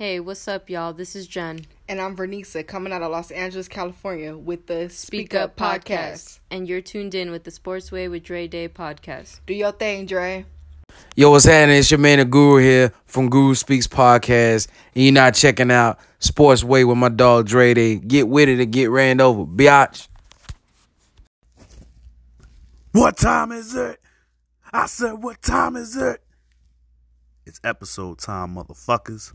Hey, what's up, y'all? This is Jen. And I'm Vernisa, coming out of Los Angeles, California, with the Speak, Speak Up, Up podcast. podcast. And you're tuned in with the Sportsway with Dre Day podcast. Do your thing, Dre. Yo, what's happening? It's your man, the Guru here from Guru Speaks Podcast. And you're not checking out Sportsway with my dog Dre Day. Get with it and get ran over. Biatch. What time is it? I said, what time is it? It's episode time, motherfuckers.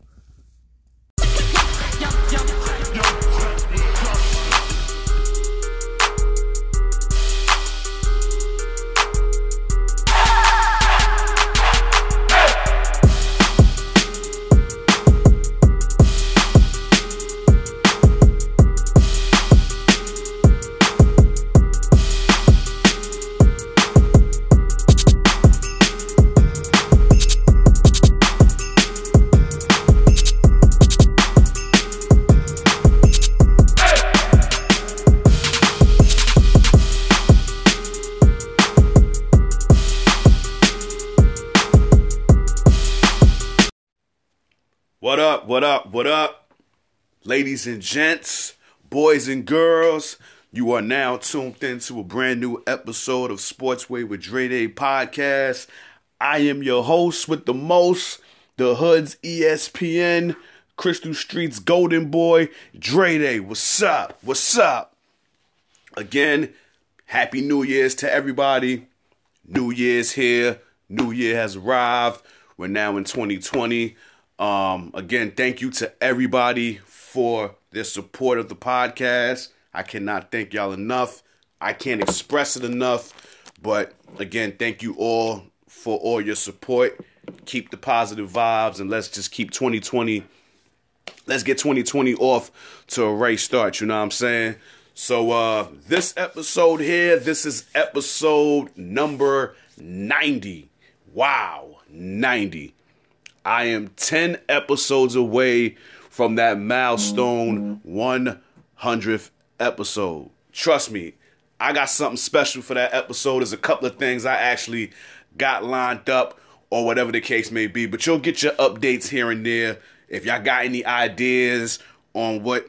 What up, what up. Ladies and gents, boys and girls, you are now tuned into a brand new episode of Sportsway with Dre Day podcast. I am your host with the most, the Hood's ESPN, Crystal Street's Golden Boy, Dre Day. What's up? What's up? Again, Happy New Year's to everybody. New Year's here. New Year has arrived. We're now in 2020. Um, again, thank you to everybody for their support of the podcast. I cannot thank y'all enough. I can't express it enough. But again, thank you all for all your support. Keep the positive vibes and let's just keep 2020. Let's get 2020 off to a race start. You know what I'm saying? So uh this episode here, this is episode number 90. Wow, 90. I am 10 episodes away from that milestone 100th episode. Trust me, I got something special for that episode. There's a couple of things I actually got lined up or whatever the case may be, but you'll get your updates here and there. If y'all got any ideas on what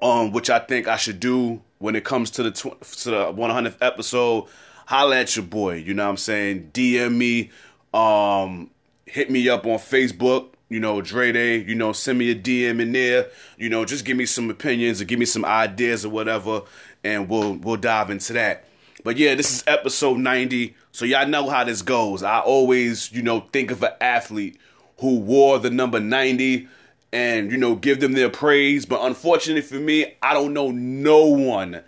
on which I think I should do when it comes to the tw- to the 100th episode, holla at your boy. You know what I'm saying? DM me. Um, hit me up on Facebook, you know, Dre Day, you know, send me a DM in there, you know, just give me some opinions or give me some ideas or whatever, and we'll we'll dive into that. But yeah, this is episode 90. So y'all know how this goes. I always, you know, think of an athlete who wore the number 90 and, you know, give them their praise. But unfortunately for me, I don't know no one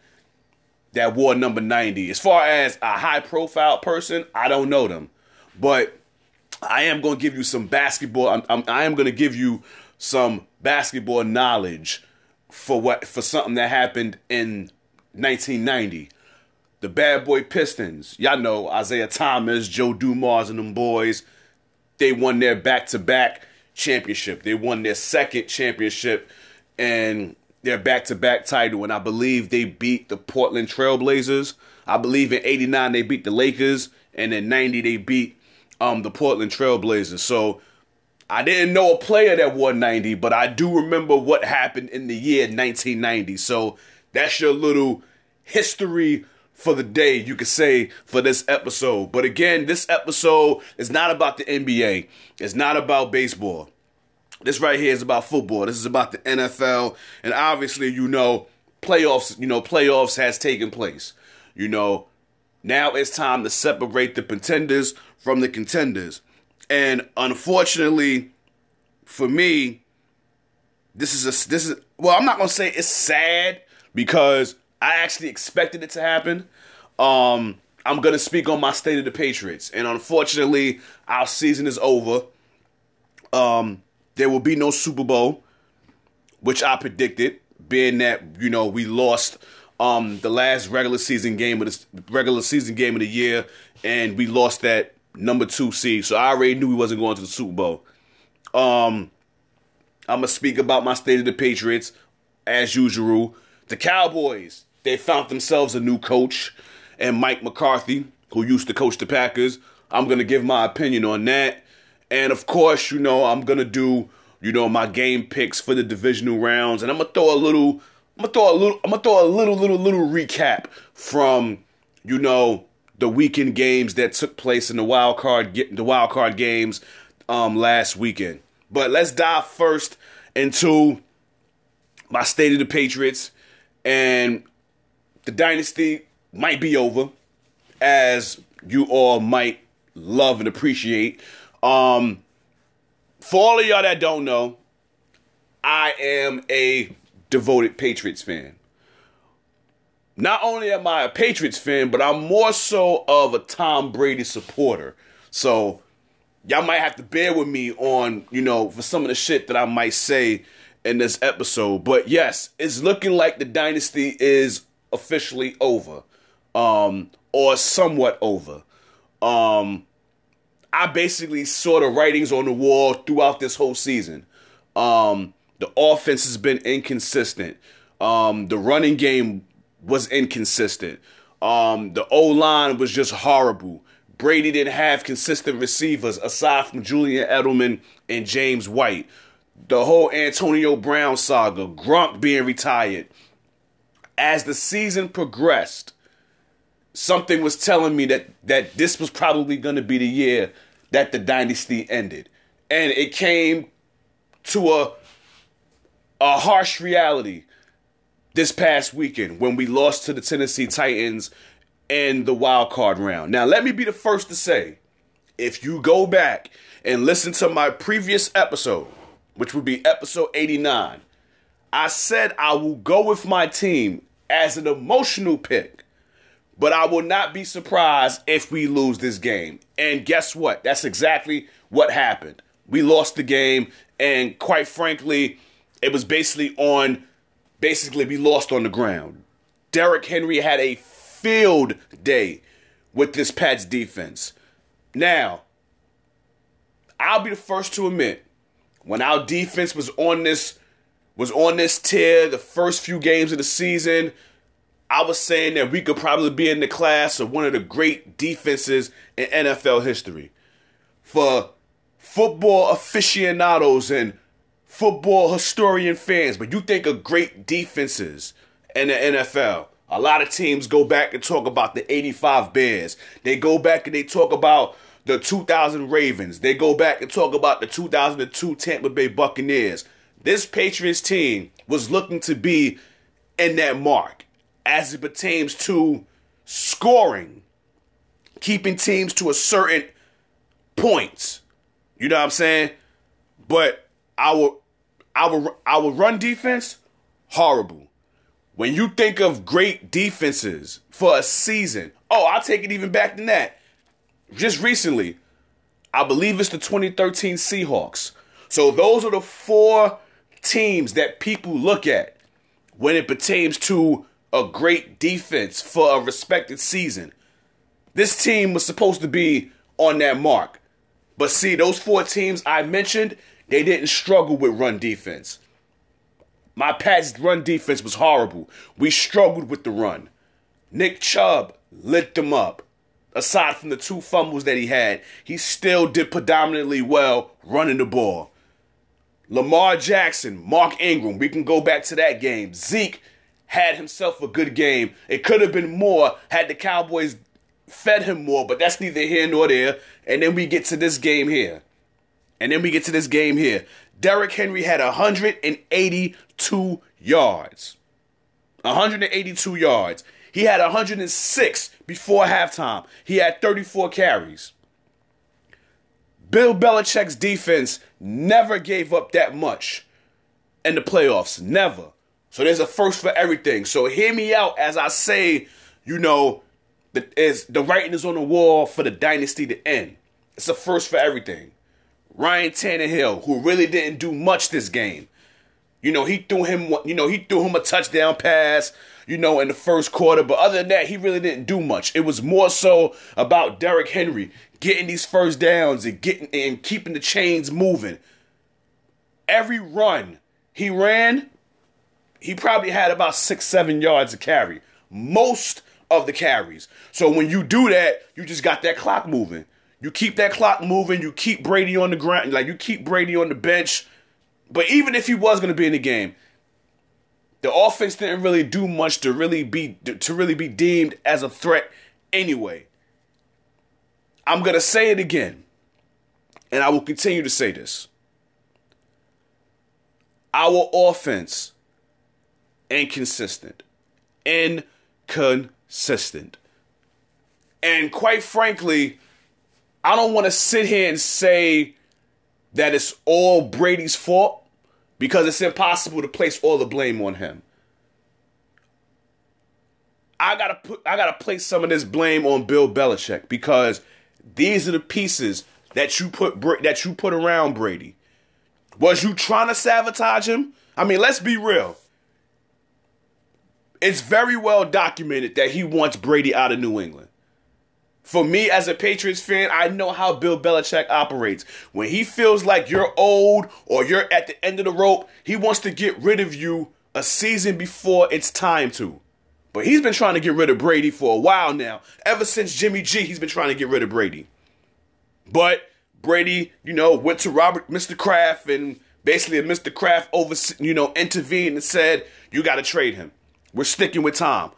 that wore number 90. As far as a high profile person, I don't know them. But I am going to give you some basketball. I'm, I'm, I am going to give you some basketball knowledge for what for something that happened in 1990. The Bad Boy Pistons. Y'all know Isiah Thomas, Joe Dumars, and them boys. They won their back-to-back championship. They won their second championship and their back-to-back title. And I believe they beat the Portland Trailblazers. I believe in '89 they beat the Lakers, and in '90 they beat um, the Portland Trailblazers. So I didn't know a player that won 90, but I do remember what happened in the year 1990. So that's your little history for the day, you could say, for this episode. But again, this episode is not about the NBA, it's not about baseball. This right here is about football. This is about the NFL. And obviously, you know, playoffs, you know, playoffs has taken place. You know, now it's time to separate the pretenders from the contenders. And unfortunately, for me, this is a this is well, I'm not gonna say it's sad because I actually expected it to happen. Um, I'm gonna speak on my state of the Patriots, and unfortunately, our season is over. Um, there will be no Super Bowl, which I predicted, being that you know we lost um the last regular season game of the regular season game of the year, and we lost that number two seed. So I already knew he wasn't going to the Super Bowl. Um, I'm gonna speak about my state of the Patriots as usual. The Cowboys they found themselves a new coach, and Mike McCarthy, who used to coach the Packers. I'm gonna give my opinion on that, and of course, you know, I'm gonna do you know, my game picks for the divisional rounds, and I'm gonna throw a little, I'm gonna throw a little, I'm gonna throw a little, little, little recap from, you know, the weekend games that took place in the wild card, the wild card games, um, last weekend. But let's dive first into my state of the Patriots, and the dynasty might be over, as you all might love and appreciate. Um, for all of y'all that don't know, I am a devoted Patriots fan. Not only am I a Patriots fan, but I'm more so of a Tom Brady supporter. So y'all might have to bear with me on, you know, for some of the shit that I might say in this episode. But yes, it's looking like the dynasty is officially over. Um, or somewhat over. Um, I basically saw the writings on the wall throughout this whole season. Um, the offense has been inconsistent. Um, the running game was inconsistent. Um, the O line was just horrible. Brady didn't have consistent receivers aside from Julian Edelman and James White. The whole Antonio Brown saga, Gronk being retired. As the season progressed, something was telling me that that this was probably going to be the year that the dynasty ended, and it came to a a harsh reality this past weekend when we lost to the Tennessee Titans in the wild card round. Now, let me be the first to say, if you go back and listen to my previous episode, which would be episode 89, I said I will go with my team as an emotional pick but I will not be surprised if we lose this game. And guess what? That's exactly what happened. We lost the game, and quite frankly, it was basically on basically we lost on the ground. Derrick Henry had a field day with this Pats defense. Now, I'll be the first to admit when our defense was on this was on this tier the first few games of the season, I was saying that we could probably be in the class of one of the great defenses in NFL history. For football aficionados and football historian fans, but you think of great defenses in the NFL. A lot of teams go back and talk about the 85 Bears. They go back and they talk about the 2000 Ravens. They go back and talk about the 2002 Tampa Bay Buccaneers. This Patriots team was looking to be in that mark as it pertains to scoring, keeping teams to a certain points. You know what I'm saying? But our our our run defense horrible. When you think of great defenses for a season, oh, I'll take it even back than that. Just recently, I believe it's the 2013 Seahawks. So those are the four teams that people look at when it pertains to a great defense for a respected season. This team was supposed to be on that mark. But see, those four teams I mentioned, they didn't struggle with run defense. My Pats' run defense was horrible. We struggled with the run. Nick Chubb lit them up. Aside from the two fumbles that he had, he still did predominantly well running the ball. Lamar Jackson, Mark Ingram, we can go back to that game. Zeke had himself a good game. It could have been more had the Cowboys fed him more, but that's neither here nor there. And then we get to this game here. And then we get to this game here. Derrick Henry had 182 yards. 182 yards. He had 106 before halftime. He had 34 carries. Bill Belichick's defense never gave up that much in the playoffs. Never. So there's a first for everything. So hear me out as I say, you know, the, is the writing is on the wall for the dynasty to end. It's a first for everything. Ryan Tannehill, who really didn't do much this game. You know, he threw him you know, he threw him a touchdown pass, you know, in the first quarter, but other than that, he really didn't do much. It was more so about Derrick Henry getting these first downs and getting and keeping the chains moving. Every run he ran, he probably had about six, seven yards to carry. Most of the carries. So when you do that, you just got that clock moving. You keep that clock moving. You keep Brady on the ground. Like you keep Brady on the bench. but even if he was going to be in the game, the offense didn't really do much to really be to really be deemed as a threat anyway. I'm going to say it again, and I will continue to say this. Our offense inconsistent. Inconsistent. And quite frankly, I don't want to sit here and say that it's all Brady's fault because it's impossible to place all the blame on him. I gotta put I gotta place some of this blame on Bill Belichick because these are the pieces that you put that you put around Brady. Was you trying to sabotage him? I mean, let's be real. It's very well documented that he wants Brady out of New England. For me as a Patriots fan, I know how Bill Belichick operates. When he feels like you're old or you're at the end of the rope, he wants to get rid of you a season before it's time to. But he's been trying to get rid of Brady for a while now. Ever since Jimmy G, he's been trying to get rid of Brady. But Brady, you know, went to Robert, Mr. Kraft, and basically Mr. Kraft over, you know, intervened and said, "You got to trade him. We're sticking with Tom."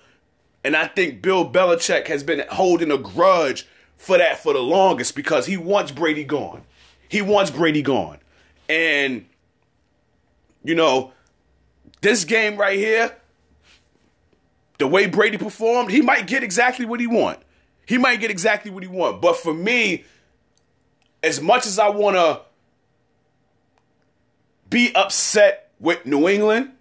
And I think Bill Belichick has been holding a grudge for that for the longest because he wants Brady gone. He wants Brady gone. And, you know, this game right here, the way Brady performed, he might get exactly what he want. He might get exactly what he want. But for me, as much as I want to be upset with New England,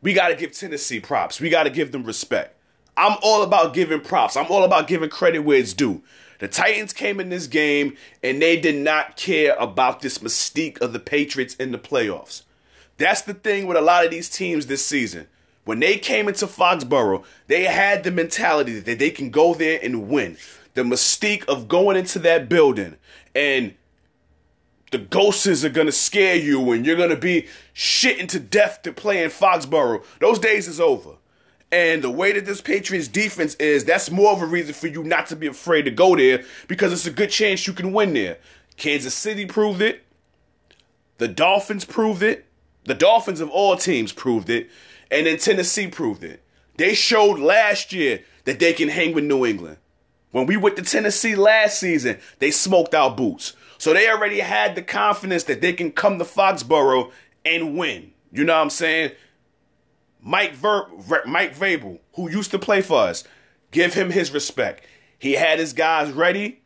we got to give Tennessee props. We got to give them respect. I'm all about giving props. I'm all about giving credit where it's due. The Titans came in this game and they did not care about this mystique of the Patriots in the playoffs. That's the thing with a lot of these teams this season. When they came into Foxborough, they had the mentality that they can go there and win. The mystique of going into that building and the ghosts are gonna scare you and you're gonna be shitting to death to play in Foxborough. Those days is over. And the way that this Patriots defense is, that's more of a reason for you not to be afraid to go there because it's a good chance you can win there. Kansas City proved it. The Dolphins proved it. The Dolphins of all teams proved it. And then Tennessee proved it. They showed last year that they can hang with New England. When we went to Tennessee last season, they smoked our boots. So they already had the confidence that they can come to Foxborough and win. You know what I'm saying? Mike Ver, Mike Vrabel, who used to play for us, give him his respect. He had his guys ready.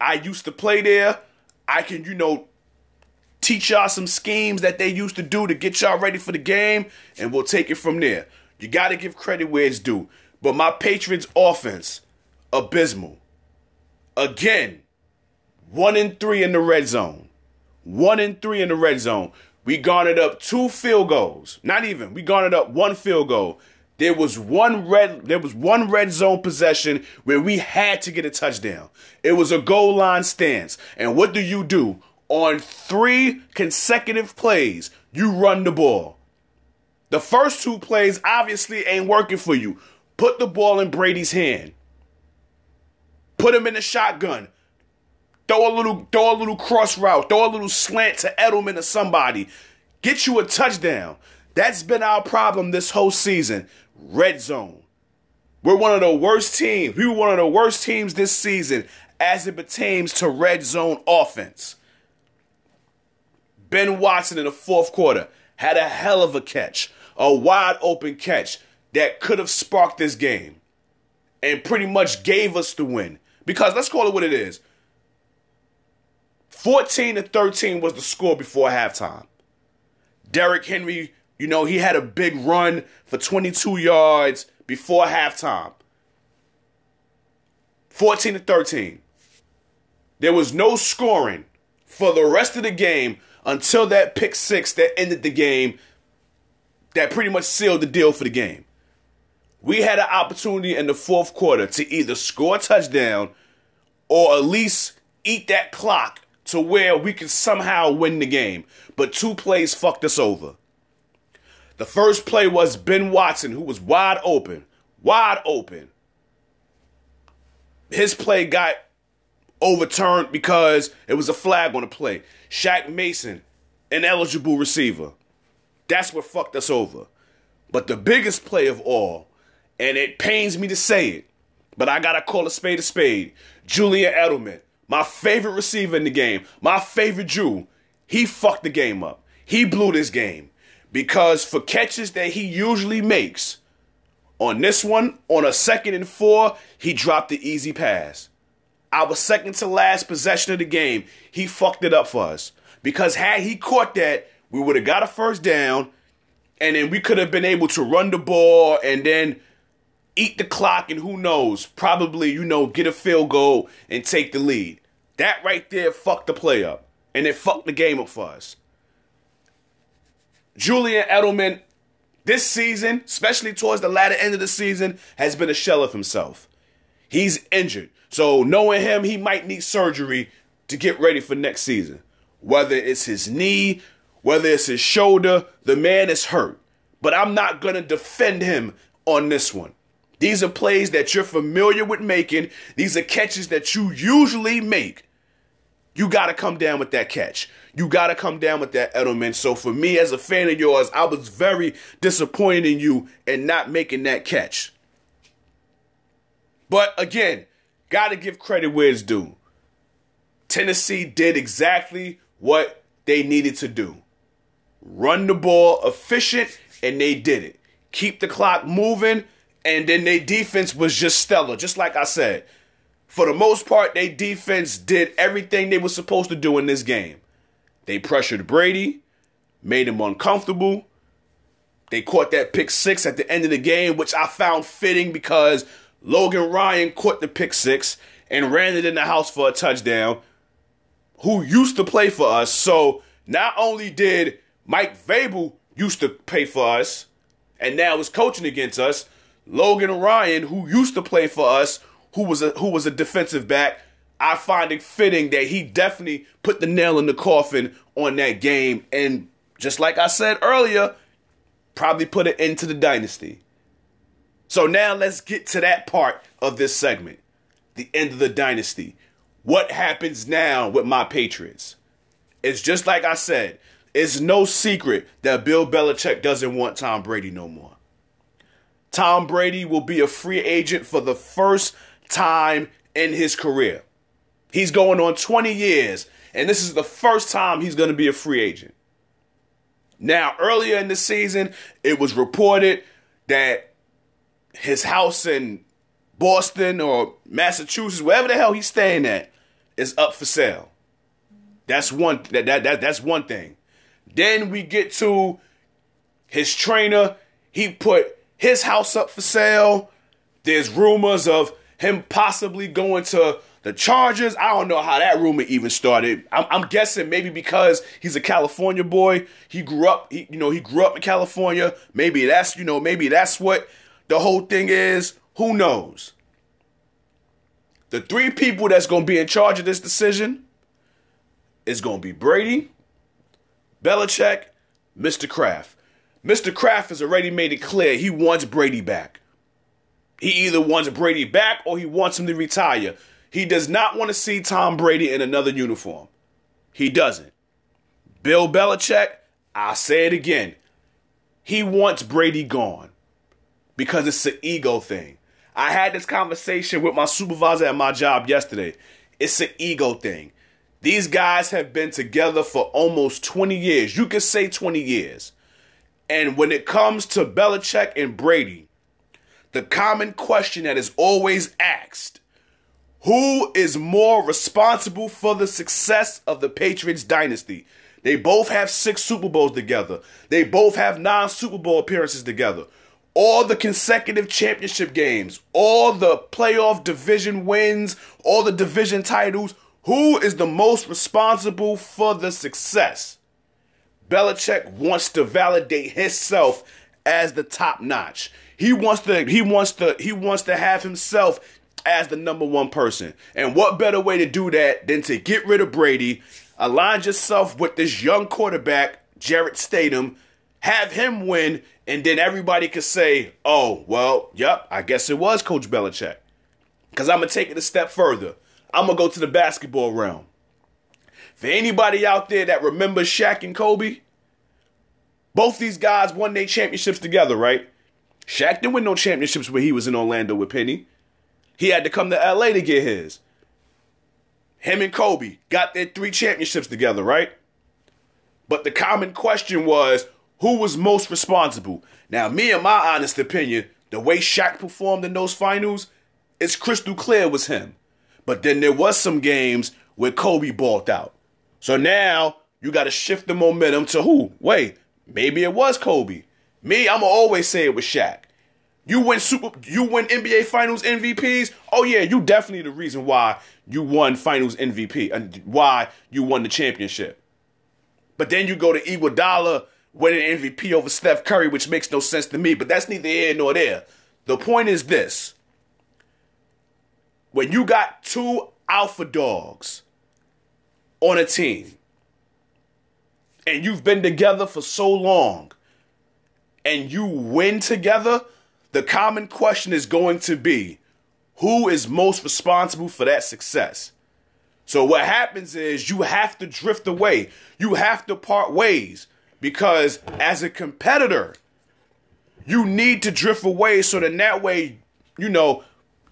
I used to play there. I can, you know, teach y'all some schemes that they used to do to get y'all ready for the game, and we'll take it from there. You got to give credit where it's due. But my Patriots offense, abysmal. Again, one in three in the red zone. One in three in the red zone. We garnered up two field goals. Not even. We garnered up one field goal. There was one red there was one red zone possession where we had to get a touchdown. It was a goal line stance. And what do you do? On 3 consecutive plays, you run the ball. The first two plays obviously ain't working for you. Put the ball in Brady's hand. Put him in the shotgun. Throw a little, throw a little cross route, throw a little slant to Edelman or somebody. Get you a touchdown. That's been our problem this whole season. Red zone. We're one of the worst teams. We were one of the worst teams this season as it pertains to red zone offense. Ben Watson in the fourth quarter had a hell of a catch, a wide open catch that could have sparked this game and pretty much gave us the win. Because let's call it what it is 14 to 13 was the score before halftime. Derrick Henry, you know, he had a big run for 22 yards before halftime. 14 to 13. There was no scoring for the rest of the game until that pick six that ended the game that pretty much sealed the deal for the game. We had an opportunity in the fourth quarter to either score a touchdown or at least eat that clock to where we could somehow win the game. But two plays fucked us over. The first play was Ben Watson, who was wide open, wide open. His play got overturned because it was a flag on the play. Shaq Mason an eligible receiver. That's what fucked us over. But the biggest play of all, and it pains me to say it, but I gotta call a spade a spade. Julian Edelman, my favorite receiver in the game, my favorite Jew, he fucked the game up. He blew this game because for catches that he usually makes, on this one, on a second and four, he dropped the easy pass. Our second to last possession of the game, he fucked it up for us. Because had he caught that, we would have got a first down, and then we could have been able to run the ball and then eat the clock, and who knows, probably, you know, get a field goal and take the lead. That right there fucked the play up, and it fucked the game up for us. Julian Edelman, this season, especially towards the latter end of the season, has been a shell of himself. He's injured. So knowing him, he might need surgery to get ready for next season. Whether it's his knee, whether it's his shoulder, the man is hurt. But I'm not going to defend him on this one. These are plays that you're familiar with making. These are catches that you usually make. You got to come down with that catch. You got to come down with that Edelman. So for me, as a fan of yours, I was very disappointed in you and not making that catch. But again, got to give credit where it's due. Tennessee did exactly what they needed to do run the ball efficient, and they did it. Keep the clock moving, and then their defense was just stellar. Just like I said, for the most part, their defense did everything they were supposed to do in this game. They pressured Brady, made him uncomfortable. They caught that pick six at the end of the game, which I found fitting because Logan Ryan caught the pick six and ran it in the house for a touchdown, who used to play for us. So not only did Mike Vrabel used to pay for us, and now is coaching against us, Logan Ryan, who used to play for us, who was a who was a defensive back, I find it fitting that he definitely put the nail in the coffin on that game. And just like I said earlier, probably put it into the dynasty. So now let's get to that part of this segment the end of the dynasty. What happens now with my Patriots? It's just like I said, it's no secret that Bill Belichick doesn't want Tom Brady no more. Tom Brady will be a free agent for the first time in his career. He's going on 20 years, and this is the first time he's going to be a free agent. Now, earlier in the season, it was reported that his house in Boston or Massachusetts, wherever the hell he's staying at, is up for sale. That's one that, that, that that's one thing. Then we get to his trainer. He put his house up for sale. There's rumors of him possibly going to the Chargers. I don't know how that rumor even started. I'm, I'm, guessing maybe because he's a California boy. He grew up, he, you know, he grew up in California. Maybe that's, you know, maybe that's what the whole thing is. Who knows? The three people that's going to be in charge of this decision is going to be Brady, Belichick, Mr. Kraft. Mr. Kraft has already made it clear he wants Brady back. He either wants Brady back or he wants him to retire. He does not want to see Tom Brady in another uniform. He doesn't. Bill Belichick, I'll say it again. He wants Brady gone because it's an ego thing. I had this conversation with my supervisor at my job yesterday. It's an ego thing. These guys have been together for almost 20 years. You could say 20 years. And when it comes to Belichick and Brady, the common question that is always asked who is more responsible for the success of the Patriots dynasty? They both have six Super Bowls together. They both have nine Super Bowl appearances together. All the consecutive championship games, all the playoff division wins, all the division titles. Who is the most responsible for the success? Belichick wants to validate himself as the top notch. He wants to he wants to he wants to have himself as the number one person. And what better way to do that than to get rid of Brady, align yourself with this young quarterback, Jarrett Stidham, have him win, and then everybody could say, oh, well, yep, I guess it was Coach Belichick. Because I'm going to take it a step further. I'm going to go to the basketball realm. For anybody out there that remembers Shaq and Kobe, both these guys won their championships together, right? Shaq didn't win no championships when he was in Orlando with Penny. He had to come to LA to get his. Him and Kobe got their three championships together, right? But the common question was who was most responsible? Now, me and my honest opinion, the way Shaq performed in those finals, it's crystal clear was him. But then there was some games where Kobe balled out. So now you got to shift the momentum to who? Wait, maybe it was Kobe. Me, I'ma always say it was Shaq. You win super you win NBA Finals MVPs. Oh yeah, you definitely the reason why you won Finals MVP and why you won the championship. But then you go to Iguodala winning MVP over Steph Curry, which makes no sense to me. But that's neither here nor there. The point is this: when you got two alpha dogs on a team, and you've been together for so long, and you win together the common question is going to be who is most responsible for that success? So what happens is you have to drift away. You have to part ways because as a competitor, you need to drift away so that that way, you know,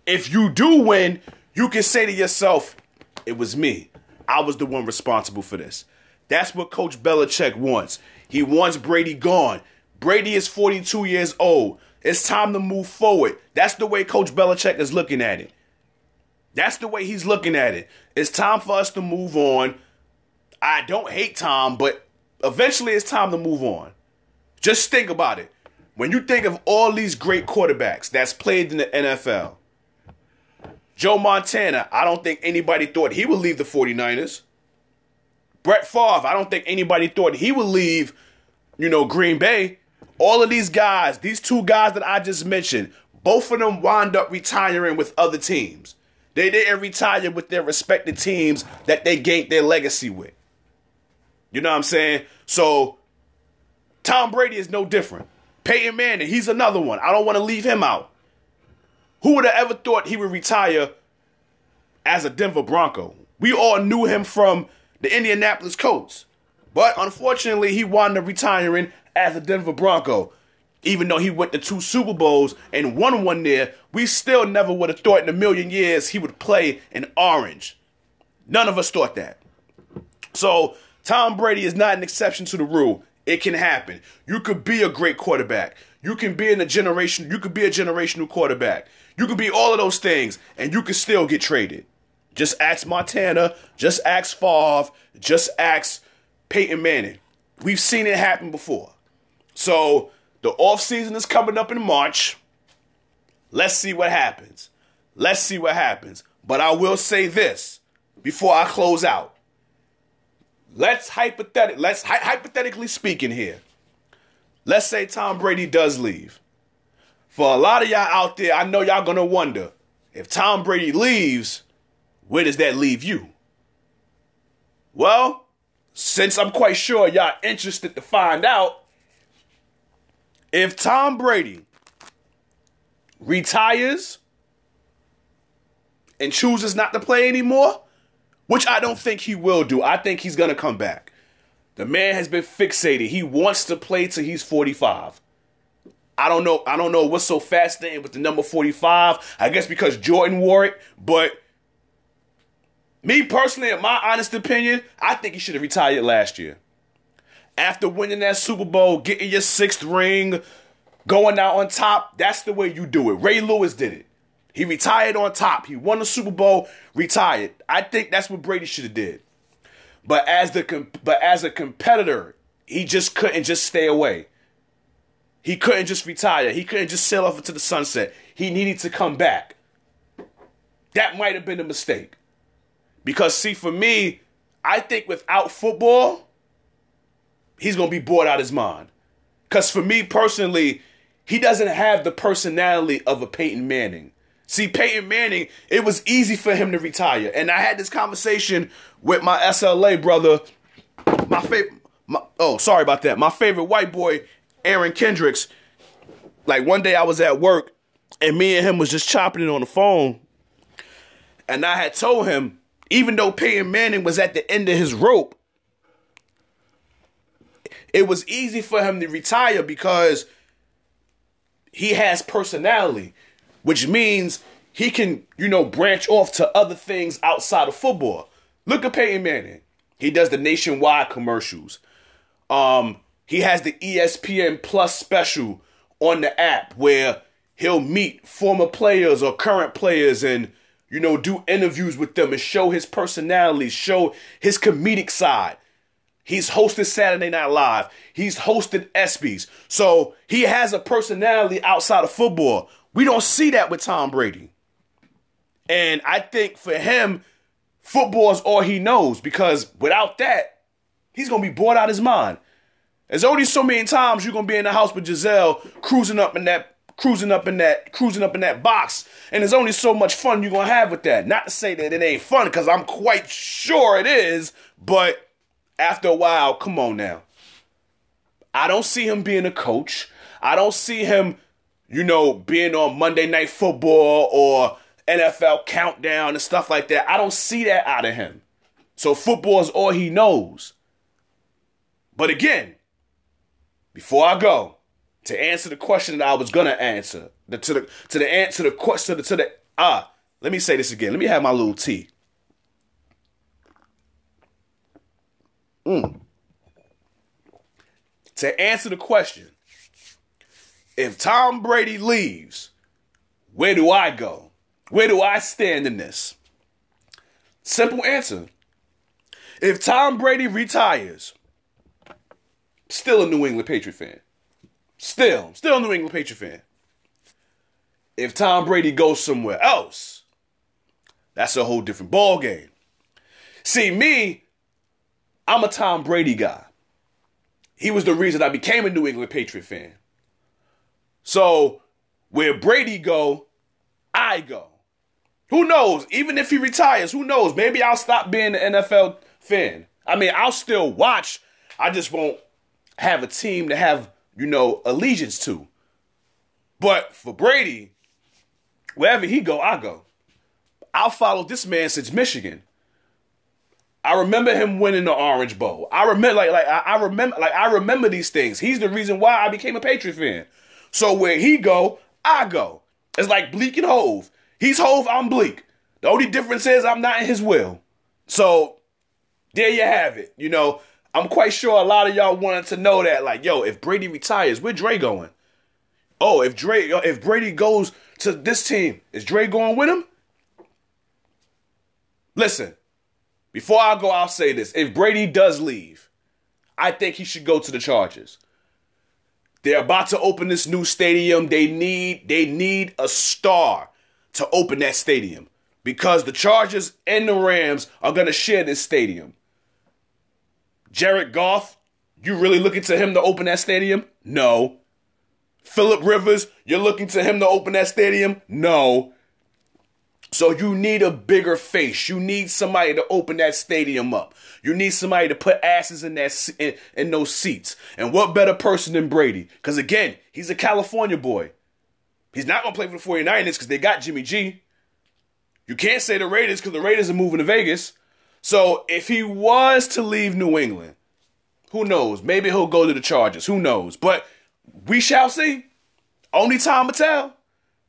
if you do win, you can say to yourself, it was me. I was the one responsible for this. That's what Coach Belichick wants. He wants Brady gone. Brady is 42 years old. It's time to move forward. That's the way Coach Belichick is looking at it. That's the way he's looking at it. It's time for us to move on. I don't hate Tom, but eventually it's time to move on. Just think about it. When you think of all these great quarterbacks that's played in the NFL, Joe Montana, I don't think anybody thought he would leave the 49ers. Brett Favre, I don't think anybody thought he would leave, you know, Green Bay. All of these guys, these two guys that I just mentioned, both of them wind up retiring with other teams. They didn't retire with their respective teams that they gained their legacy with. You know what I'm saying? So Tom Brady is no different. Peyton Manning, he's another one. I don't want to leave him out. Who would have ever thought he would retire as a Denver Bronco? We all knew him from the Indianapolis Colts. But unfortunately, he wound up retiring as a Denver Bronco. Even though he went to two Super Bowls and won one there, we still never would have thought in a million years he would play in orange. None of us thought that. So Tom Brady is not an exception to the rule. It can happen. You could be a great quarterback. You can be in a generation. You could be a generational quarterback. You could be all of those things, and you could still get traded. Just ask Montana. Just ask Favre. Just ask Peyton Manning. We've seen it happen before. So the off season is coming up in March. Let's see what happens. Let's see what happens. But I will say this before I close out. Let's hypothetic let's hy- hypothetically speaking here. Let's say Tom Brady does leave. For a lot of y'all out there, I know y'all gonna wonder if Tom Brady leaves, where does that leave you? Well, since I'm quite sure y'all interested to find out, if Tom Brady retires and chooses not to play anymore, which I don't think he will do, I think he's to come back. The man has been fixated. He wants to play till he's 45. I don't know. I don't know what's so fascinating with the number 45. I guess because Jordan wore it, but me personally, in my honest opinion, I think he should have retired last year after winning that Super Bowl, getting your sixth ring, going out on top, that's the way you do it. Ray Lewis did it. He retired on top. He won the Super Bowl, retired. I think that's what Brady should have did. But as the but as a competitor, he just couldn't just stay away. He couldn't just retire. He couldn't just sail off into the sunset. He needed to come back. That might have been a mistake. Because see, for me, I think without football, he's gonna be bored out his mind. Cause for me personally, he doesn't have the personality of a Peyton Manning. See, Peyton Manning, it was easy for him to retire. And I had this conversation with my SLA brother, my favorite oh, sorry about that. My favorite white boy, Aaron Kendricks. Like one day I was at work and me and him was just chopping it on the phone. And I had told him, even though Peyton Manning was at the end of his rope, it was easy for him to retire because he has personality, which means he can, you know, branch off to other things outside of football. Look at Peyton Manning. He does the nationwide commercials. Um, he has the ESPN Plus special on the app where he'll meet former players or current players and you know do interviews with them and show his personality, show his comedic side. He's hosted Saturday Night Live. He's hosted ESPYS. So he has a personality outside of football. We don't see that with Tom Brady. And I think for him, football is all he knows because without that, he's going to be bored out his mind. There's only so many times you're to be in the house with Gisele cruising up in that cruising up in that cruising up in that box and there's only so much fun you're to have with that. Not to say that it ain't fun cuz I'm quite sure it is, but after a while, come on now. I don't see him being a coach. I don't see him, you know, being on Monday Night Football or NFL Countdown and stuff like that. I don't see that out of him. So football is all he knows. But again, before I go, to answer the question that I was gonna answer, the, to the to the answer the question to the, to the ah, let me say this again. Let me have my little tea. Mm. To answer the question, if Tom Brady leaves, where do I go? Where do I stand in this? Simple answer. If Tom Brady retires, still a New England Patriot fan. Still, still a New England Patriot fan. If Tom Brady goes somewhere else, that's a whole different ball game. See, me, I'm a Tom Brady guy. He was the reason I became a New England Patriot fan. So, where Brady go, I go. Who knows? Even if he retires, who knows? Maybe I'll stop being an NFL fan. I mean, I'll still watch. I just won't have a team to have, you know, allegiance to. But for Brady, wherever he go, I go. I'll follow this man since Michigan. I remember him winning the Orange Bowl. I remember, like, like I remember, like I remember these things. He's the reason why I became a Patriot fan. So where he go, I go. It's like Bleek and Hov. He's Hov, I'm Bleek. The only difference is I'm not in his will. So there you have it. You know, I'm quite sure a lot of y'all wanted to know that. Like, yo, if Brady retires, where Dre going? Oh, if Dre, if Brady goes to this team, is Dre going with him? Listen, before I go, I'll say this. If Brady does leave, I think he should go to the Chargers. They're about to open this new stadium. They need they need a star to open that stadium because the Chargers and the Rams are going to share this stadium. Jared Goff, you really looking to him to open that stadium? No. Philip Rivers, you're looking to him to open that stadium? No. So you need a bigger face. You need somebody to open that stadium up. You need somebody to put asses in that in, in those seats. And what better person than Brady? Because again, he's a California boy. He's not gonna play for the 49ers because they got Jimmy G. You can't say the Raiders because the Raiders are moving to Vegas. So if he was to leave New England, who knows? Maybe he'll go to the Chargers. Who knows? But we shall see. Only time will tell.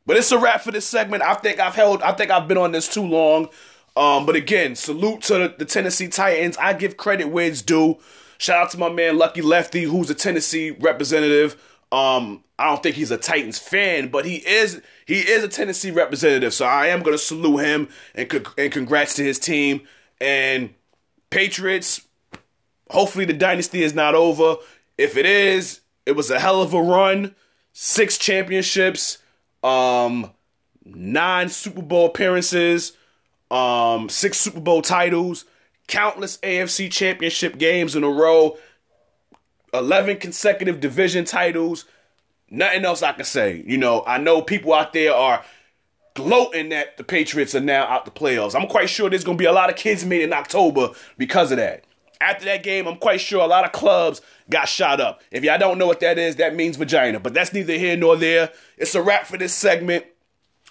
But it's a wrap for this segment. I think I've held. I think I've been on this too long. Um, but again, salute to the, the, Tennessee Titans. I give credit where it's due. Shout out to my man Lucky Lefty, who's a Tennessee representative. Um, I don't think he's a Titans fan, but he is he is a Tennessee representative. So I am to salute him and and congrats to his team and Patriots. Hopefully the dynasty is not over. If it is, it was a hell of a run. Six championships um, nine Super Bowl appearances, um, six Super Bowl titles, countless AFC championship games in a row, 11 consecutive division titles. Nothing else I can say. You know, I know people out there are gloating that the Patriots are now out the playoffs. I'm quite sure there's going to be a lot of kids made in October because of that. After that game, I'm quite sure a lot of clubs got shot up. If y'all don't know what that is, that means vagina. But that's neither here nor there. It's a wrap for this segment.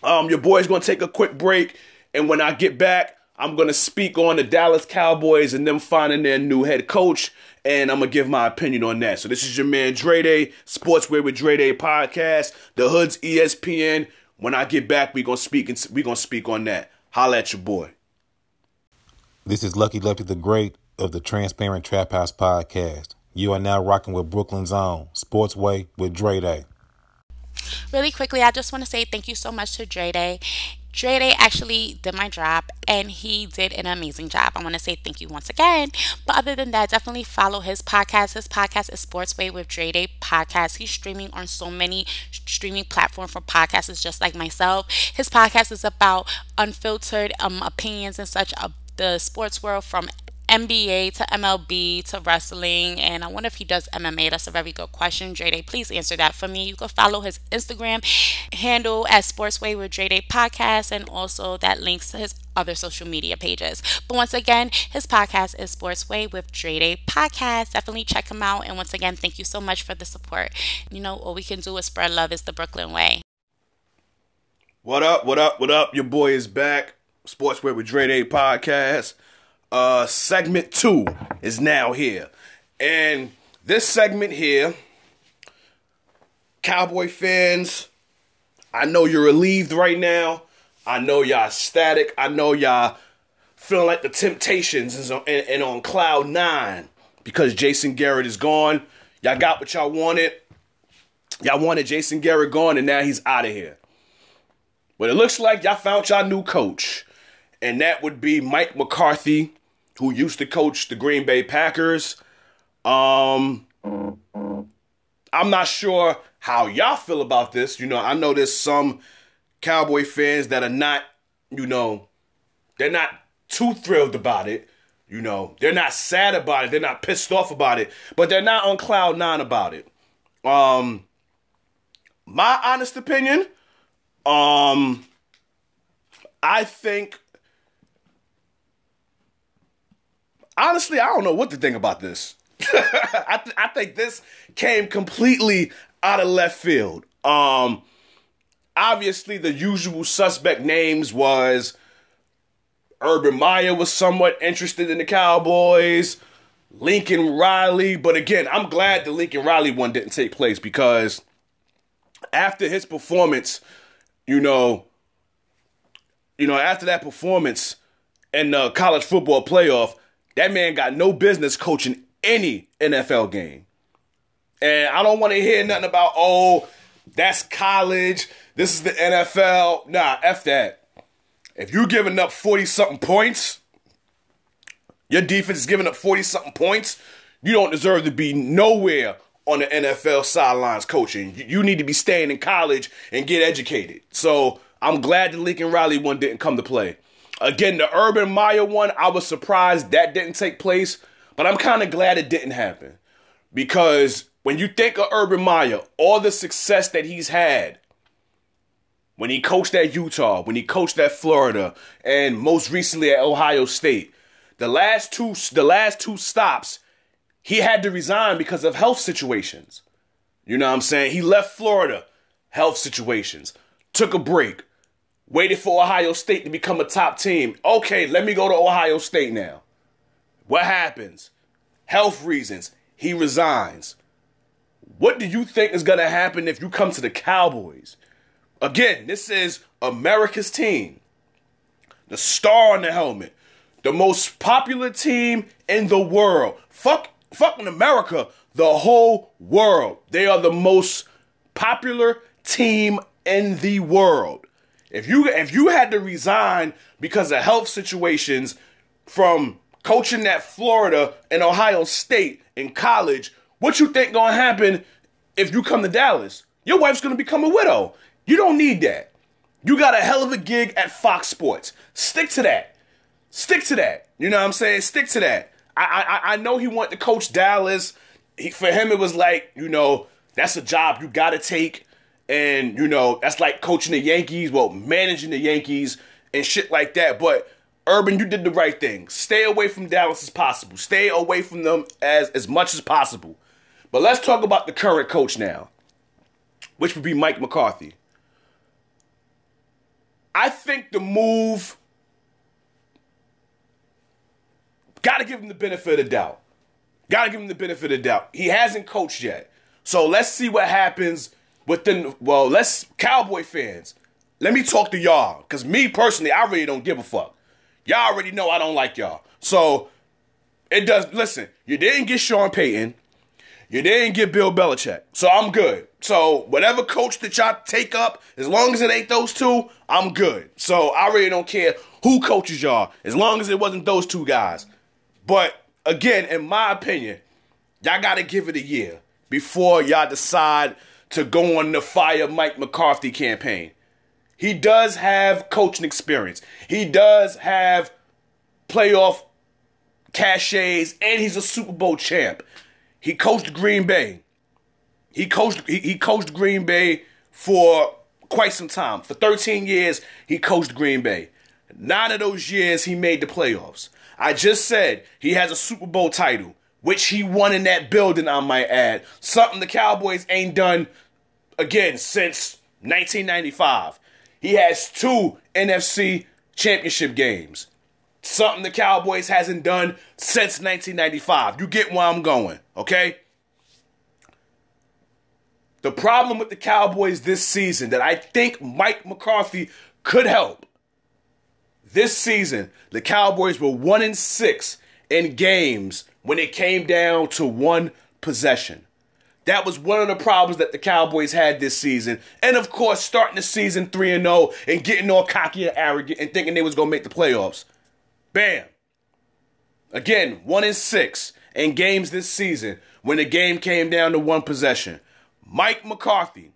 Um, your boy's gonna take a quick break, and when I get back, I'm going to speak on the Dallas Cowboys and them finding their new head coach, and I'm going to give my opinion on that. So this is your man Dre Day, Sportsway with Dre Day podcast, the Hood's ESPN. When I get back, we going to speak and we going to speak on that. Holla at your boy. This is Lucky Lefty the Great of the Transparent Trap House podcast. You are now rocking with Brooklyn's own Sportsway with Dre Day. Really quickly, I just want to say thank you so much to Dre Day. Dre Day actually did my job and he did an amazing job. I want to say thank you once again. But other than that, definitely follow his podcast. His podcast is Sportsway with Dre Day Podcast. He's streaming on so many streaming platforms for podcasters just like myself. His podcast is about unfiltered um, opinions and such of the sports world from NBA to MLB to wrestling, and I wonder if he does MMA. That's a very good question. Dre Day, please answer that for me. You can follow his Instagram handle at Sportsway with Dre Day Podcast, and also that links to his other social media pages. But once again, his podcast is Sportsway with Dre Day Podcast. Definitely check him out. And once again, thank you so much for the support. You know, all we can do is spread love is the Brooklyn way. What up? What up? What up? Your boy is back. Sportsway with Dre Day Podcast. Uh, segment two is now here. And this segment here, Cowboy fans, I know you're relieved right now. I know y'all ecstatic. I know y'all feeling like the Temptations is on, and, and on cloud nine because Jason Garrett is gone. Y'all got what y'all wanted. Y'all wanted Jason Garrett gone, and now he's out of here. But it looks like y'all found y'all new coach, and that would be Mike McCarthy, who used to coach the Green Bay Packers. Um, I'm not sure how y'all feel about this. You know, I know there's some Cowboy fans that are not, you know, they're not too thrilled about it. You know, they're not sad about it. They're not pissed off about it, but they're not on cloud nine about it. Um, my honest opinion, um, I think, honestly, I don't know what to think about this. I, th- I think this came completely out of left field. Um, obviously, the usual suspect names was Urban Meyer was somewhat interested in the Cowboys, Lincoln Riley, but again, I'm glad the Lincoln Riley one didn't take place because after his performance, you know, you know, after that performance in the college football playoff, that man got no business coaching any NFL game. And I don't want to hear nothing about, oh, that's college. This is the NFL. Nah, F that. If you're giving up 40 something points, your defense is giving up 40 something points, you don't deserve to be nowhere on the NFL sidelines coaching. You need to be staying in college and get educated. So I'm glad the Lincoln Riley one didn't come to play. Again, the Urban Meyer one, I was surprised that didn't take place, but I'm kind of glad it didn't happen. Because when you think of Urban Meyer, all the success that he's had, when he coached at Utah, when he coached at Florida, and most recently at Ohio State, the last two the last two stops, he had to resign because of health situations. You know what I'm saying? He left Florida, health situations, took a break, waited for Ohio State to become a top team. Okay, let me go to Ohio State now. What happens? Health reasons. He resigns. What do you think is going to happen if you come to the Cowboys? Again, this is America's team. The star on the helmet. The most popular team in the world. Fuck fucking America, the whole world. They are the most popular team in the world. If you if you had to resign because of health situations from coaching at Florida and Ohio State in college, what you think gonna happen if you come to Dallas? Your wife's gonna become a widow. You don't need that. You got a hell of a gig at Fox Sports. Stick to that. Stick to that. You know what I'm saying? Stick to that. I I, I know he wanted to coach Dallas. He, for him, it was like you know that's a job you got to take, and you know that's like coaching the Yankees, well, managing the Yankees and shit like that. But Urban, you did the right thing. Stay away from Dallas as possible. Stay away from them as as much as possible. But let's talk about the current coach now, which would be Mike McCarthy. I think the move Gotta give him the benefit of doubt. Gotta give him the benefit of doubt. He hasn't coached yet. So let's see what happens within well, let's Cowboy fans. Let me talk to y'all. Cause me personally, I really don't give a fuck. Y'all already know I don't like y'all. So it does listen, you didn't get Sean Payton. You didn't get Bill Belichick. So I'm good. So whatever coach that y'all take up, as long as it ain't those two, I'm good. So I really don't care who coaches y'all, as long as it wasn't those two guys. But again, in my opinion, y'all gotta give it a year before y'all decide to go on the fire Mike McCarthy campaign. He does have coaching experience. He does have playoff cachets, and he's a Super Bowl champ. He coached Green Bay. He coached he, he coached Green Bay for quite some time. For 13 years, he coached Green Bay. Nine of those years, he made the playoffs. I just said he has a Super Bowl title, which he won in that building, I might add. Something the Cowboys ain't done again since 1995. He has two NFC championship games. Something the Cowboys hasn't done since 1995. You get where I'm going, okay? The problem with the Cowboys this season that I think Mike McCarthy could help. This season, the Cowboys were 1 in 6 in games when it came down to one possession. That was one of the problems that the Cowboys had this season. And of course, starting the season 3 and 0 and getting all cocky and arrogant and thinking they was going to make the playoffs. Bam. Again, 1 in 6 in games this season when the game came down to one possession. Mike McCarthy.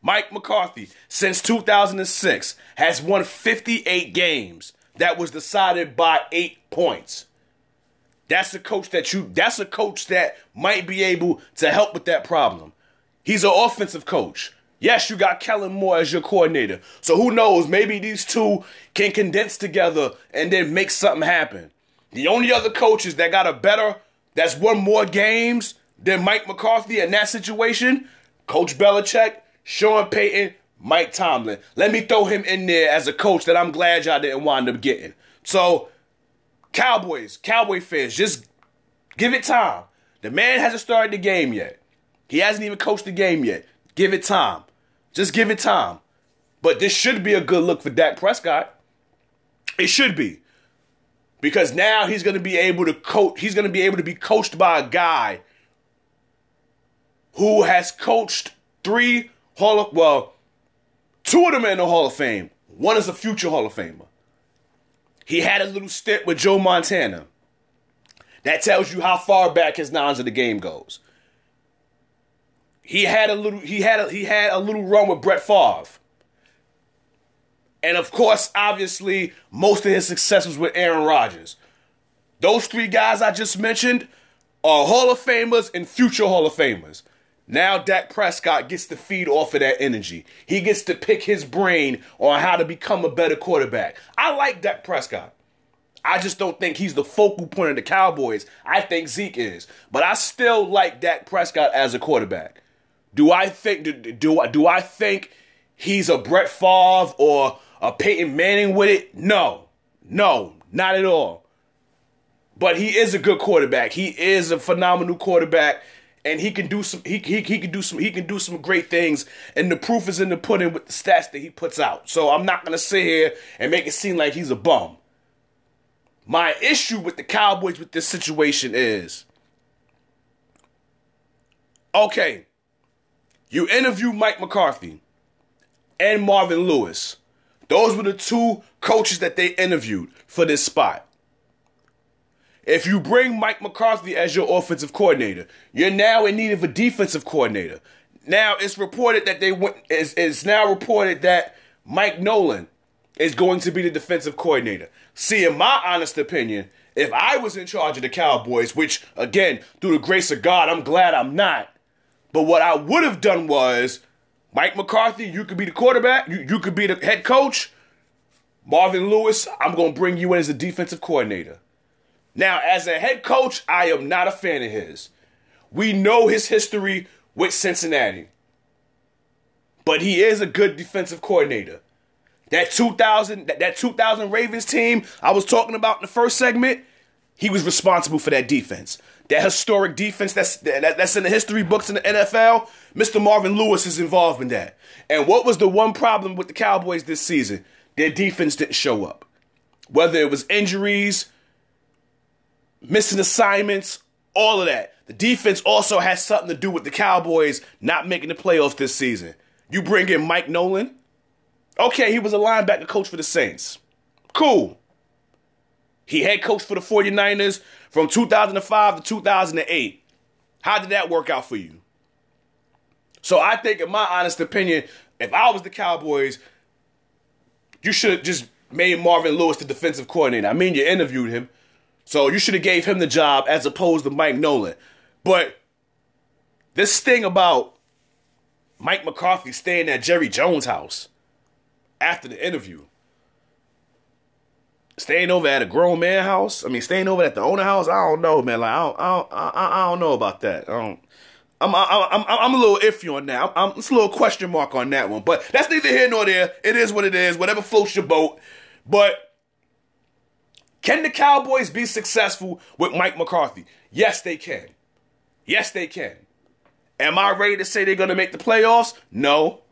Mike McCarthy, since 2006, has won 58 games that was decided by eight points. That's a coach that you that's a coach that might be able to help with that problem. He's an offensive coach. Yes, you got Kellen Moore as your coordinator. So who knows, maybe these two can condense together and then make something happen. The only other coaches that got a better that's won more games than Mike McCarthy in that situation, Coach Belichick, Sean Payton, Mike Tomlin. Let me throw him in there as a coach that I'm glad y'all didn't wind up getting. So Cowboys, Cowboy fans, just give it time. The man hasn't started the game yet. He hasn't even coached the game yet. Give it time. Just give it time. But this should be a good look for Dak Prescott. It should be. Because now he's going to be able to coach, he's going to be able to be coached by a guy who has coached three Hall of well, two of them in the Hall of Fame. One is a future Hall of Famer. He had a little stint with Joe Montana. That tells you how far back his knowledge of the game goes. He had a little he had a, he had a little run with Brett Favre. And of course, obviously, most of his success was with Aaron Rodgers. Those three guys I just mentioned are Hall of Famers and future Hall of Famers. Now Dak Prescott gets to feed off of that energy. He gets to pick his brain on how to become a better quarterback. I like Dak Prescott. I just don't think he's the focal point of the Cowboys. I think Zeke is. But I still like Dak Prescott as a quarterback. Do I think do, do, do I think he's a Brett Favre or a Peyton Manning with it? No. No, not at all. But he is a good quarterback. He is a phenomenal quarterback and he can do some he, he, he can do some he can do some great things. And the proof is in the pudding with the stats that he puts out. So i'm not to sit here and make it seem like he's a bum. My issue with the cowboys with this situation is okay you interview mike mccarthy and marvin lewis. Those were the two coaches that they interviewed for this spot if you bring Mike McCarthy as your offensive coordinator, you're now in need of a defensive coordinator. Now it's reported that they went. It's, it's now reported that Mike Nolan is going to be the defensive coordinator. See, in my honest opinion, if I was in charge of the Cowboys, which again, through the grace of God, I'm glad I'm not. But what I would have done was, Mike McCarthy, you could be the quarterback, you, you could be the head coach. Marvin Lewis, I'm going to bring you in as a defensive coordinator. Now, as a head coach, I am not a fan of his. We know his history with Cincinnati. But he is a good defensive coordinator. That 2000 that, that 2000 Ravens team I was talking about in the first segment, he was responsible for that defense. That historic defense that's that, that's in the history books in the NFL, Mr. Marvin Lewis is involved in that. And what was the one problem with the Cowboys this season? Their defense didn't show up. Whether it was injuries, missing assignments, all of that. The defense also has something to do with the Cowboys not making the playoffs this season. You bring in Mike Nolan. Okay, he was a linebacker coach for the Saints. Cool. He head coach for the 49ers from 2005 to 2008. How did that work out for you? So I think, in my honest opinion, if I was the Cowboys, you should have just made Marvin Lewis the defensive coordinator. I mean, you interviewed him, so you should have gave him the job as opposed to Mike Nolan. But this thing about Mike McCarthy staying at Jerry Jones' house after the interview, staying over at a grown man house. I mean, staying over at the owner house. I don't know, man. Like I don't, I don't, I, don't know about that. I don't. I'm, I'm, I'm, I'm a little iffy on that. I'm, I'm, it's a little question mark on that one. But that's neither here nor there. It is what it is. Whatever floats your boat. But can the Cowboys be successful with Mike McCarthy? Yes, they can. Yes, they can. Am I ready to say they're going to make the playoffs? No.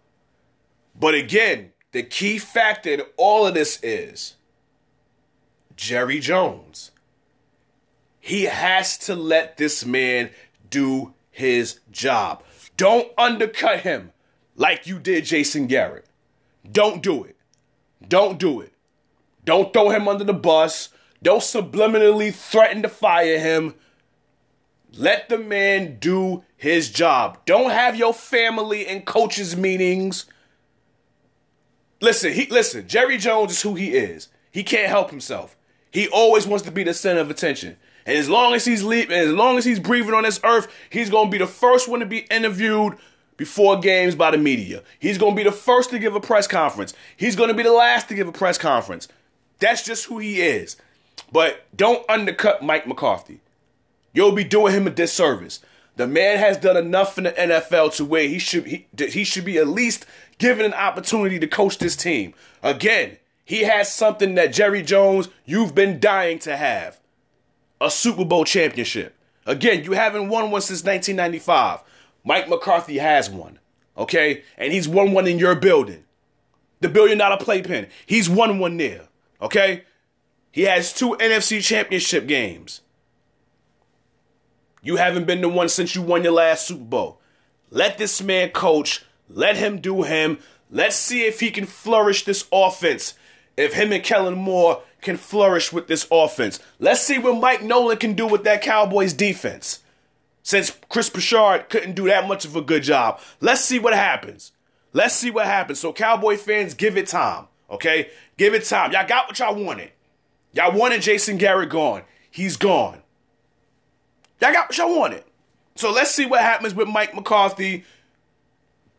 But again, the key factor in all of this is Jerry Jones. He has to let this man do his job. Don't undercut him like you did Jason Garrett. Don't do it. Don't do it. Don't throw him under the bus. Don't subliminally threaten to fire him. Let the man do his job. Don't have your family in coaches' meetings. Listen, he listen, Jerry Jones is who he is. He can't help himself. He always wants to be the center of attention. And as long as he's leaving, as long as he's breathing on this earth, he's gonna be the first one to be interviewed before games by the media. He's gonna be the first to give a press conference. He's gonna be the last to give a press conference. That's just who he is. But don't undercut Mike McCarthy. You'll be doing him a disservice. The man has done enough in the NFL to where he should he, he should be at least given an opportunity to coach this team. Again, he has something that Jerry Jones you've been dying to have. A Super Bowl championship. Again, you haven't won one since 1995. Mike McCarthy has one. Okay? And he's won one in your building. The billion dollar playpen. He's won one there. Okay? He has two NFC championship games. You haven't been the one since you won your last Super Bowl. Let this man coach. Let him do him. Let's see if he can flourish this offense. If him and Kellen Moore can flourish with this offense. Let's see what Mike Nolan can do with that Cowboys defense. Since Chris Bouchard couldn't do that much of a good job. Let's see what happens. Let's see what happens. So, Cowboy fans, give it time. Okay? Give it time. Y'all got what y'all wanted. Y'all wanted Jason Garrett gone. He's gone. Y'all got what y'all wanted. So let's see what happens with Mike McCarthy.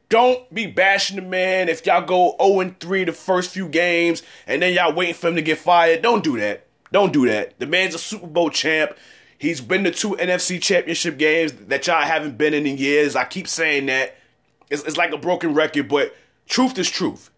Don't be bashing the man if y'all go 0 3 the first few games and then y'all waiting for him to get fired. Don't do that. Don't do that. The man's a Super Bowl champ. He's been to two NFC championship games that y'all haven't been in in years. I keep saying that. It's, it's like a broken record, but truth is truth.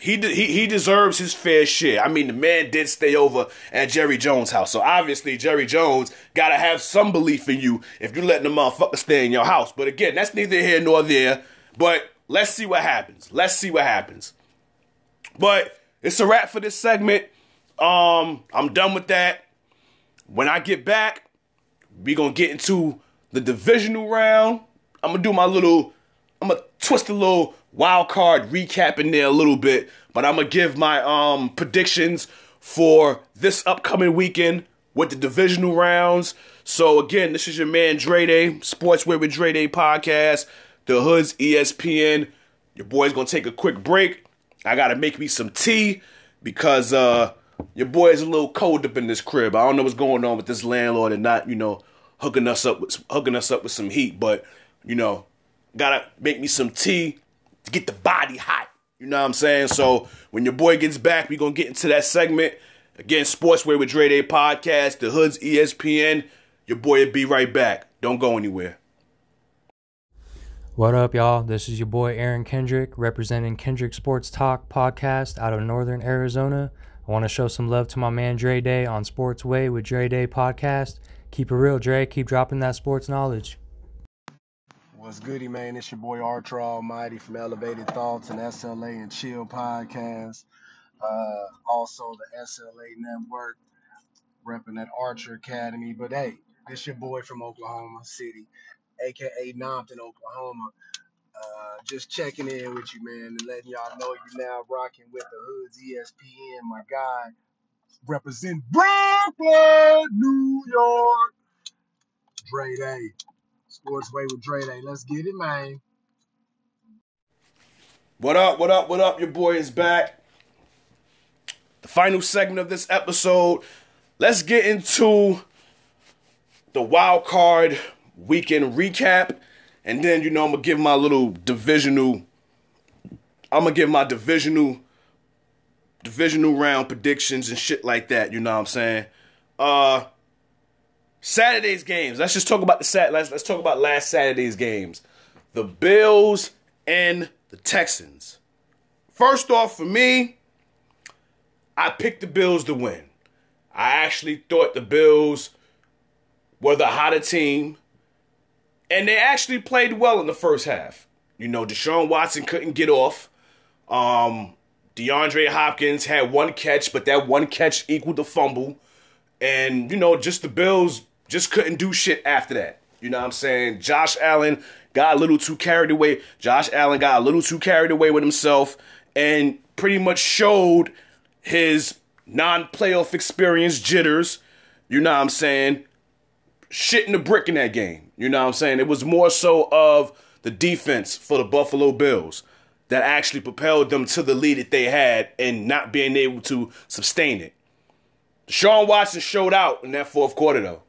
He, he he deserves his fair share. I mean, the man did stay over at Jerry Jones' house, so obviously Jerry Jones gotta have some belief in you if you're letting the motherfucker stay in your house. But again, that's neither here nor there. But let's see what happens. Let's see what happens. But it's a wrap for this segment. Um, I'm done with that. When I get back, we gonna get into the divisional round. I'm gonna do my little. I'm gonna twist a little wild card recap in there a little bit, but I'm gonna give my um predictions for this upcoming weekend with the divisional rounds. So again, this is your man Dre Day, Sportsway with Dre Day podcast, the Hoods ESPN. Your boy's gonna take a quick break. I gotta make me some tea because uh your boy is a little cold up in this crib. I don't know what's going on with this landlord and not, you know, hooking us up with hooking us up with some heat, but you know, gotta make me some tea to get the body hot. You know what I'm saying? So when your boy gets back, we gonna get into that segment. Again, Sportsway with Dre Day Podcast, the Hoods ESPN. Your boy will be right back. Don't go anywhere. What up, y'all? This is your boy Aaron Kendrick representing Kendrick Sports Talk podcast out of Northern Arizona. I want to show some love to my man Dre Day on Sportsway with Dre Day podcast. Keep it real, Dre. Keep dropping that sports knowledge. What's goody, man? It's your boy Archer Almighty from Elevated Thoughts and SLA and Chill podcast. Uh, also the SLA Network, repping at Archer Academy. But hey, this your boy from Oklahoma City, aka Nompton, Oklahoma. Uh, just checking in with you, man, and letting y'all know you're now rocking with the Hoods ESPN, my guy. Represent Brooklyn, New York. Dre Day. Sportsway with Dre Day. Let's get it, man. What up, what up, what up? Your boy is back. The final segment of this episode. Let's get into the wild card weekend recap. And then, you know, I'm gonna give my little divisional. I'm gonna give my divisional divisional round predictions and shit like that. You know what I'm saying? Uh Saturday's games. Let's just talk about the sat. Let's let's talk about last Saturday's games. The Bills and the Texans. First off, for me, I picked the Bills to win. I actually thought the Bills were the hotter team, and they actually played well in the first half. You know, Deshaun Watson couldn't get off. Um, DeAndre Hopkins had one catch, but that one catch equaled the fumble. And, you know, just the Bills just couldn't do shit after that. You know what I'm saying? Josh Allen got a little too carried away. Josh Allen got a little too carried away with himself and pretty much showed his non playoff experience jitters. You know what I'm saying? Shitting the brick in that game. You know what I'm saying? It was more so of the defense for the Buffalo Bills that actually propelled them to the lead that they had and not being able to sustain it. Sean Watson showed out in that fourth quarter though.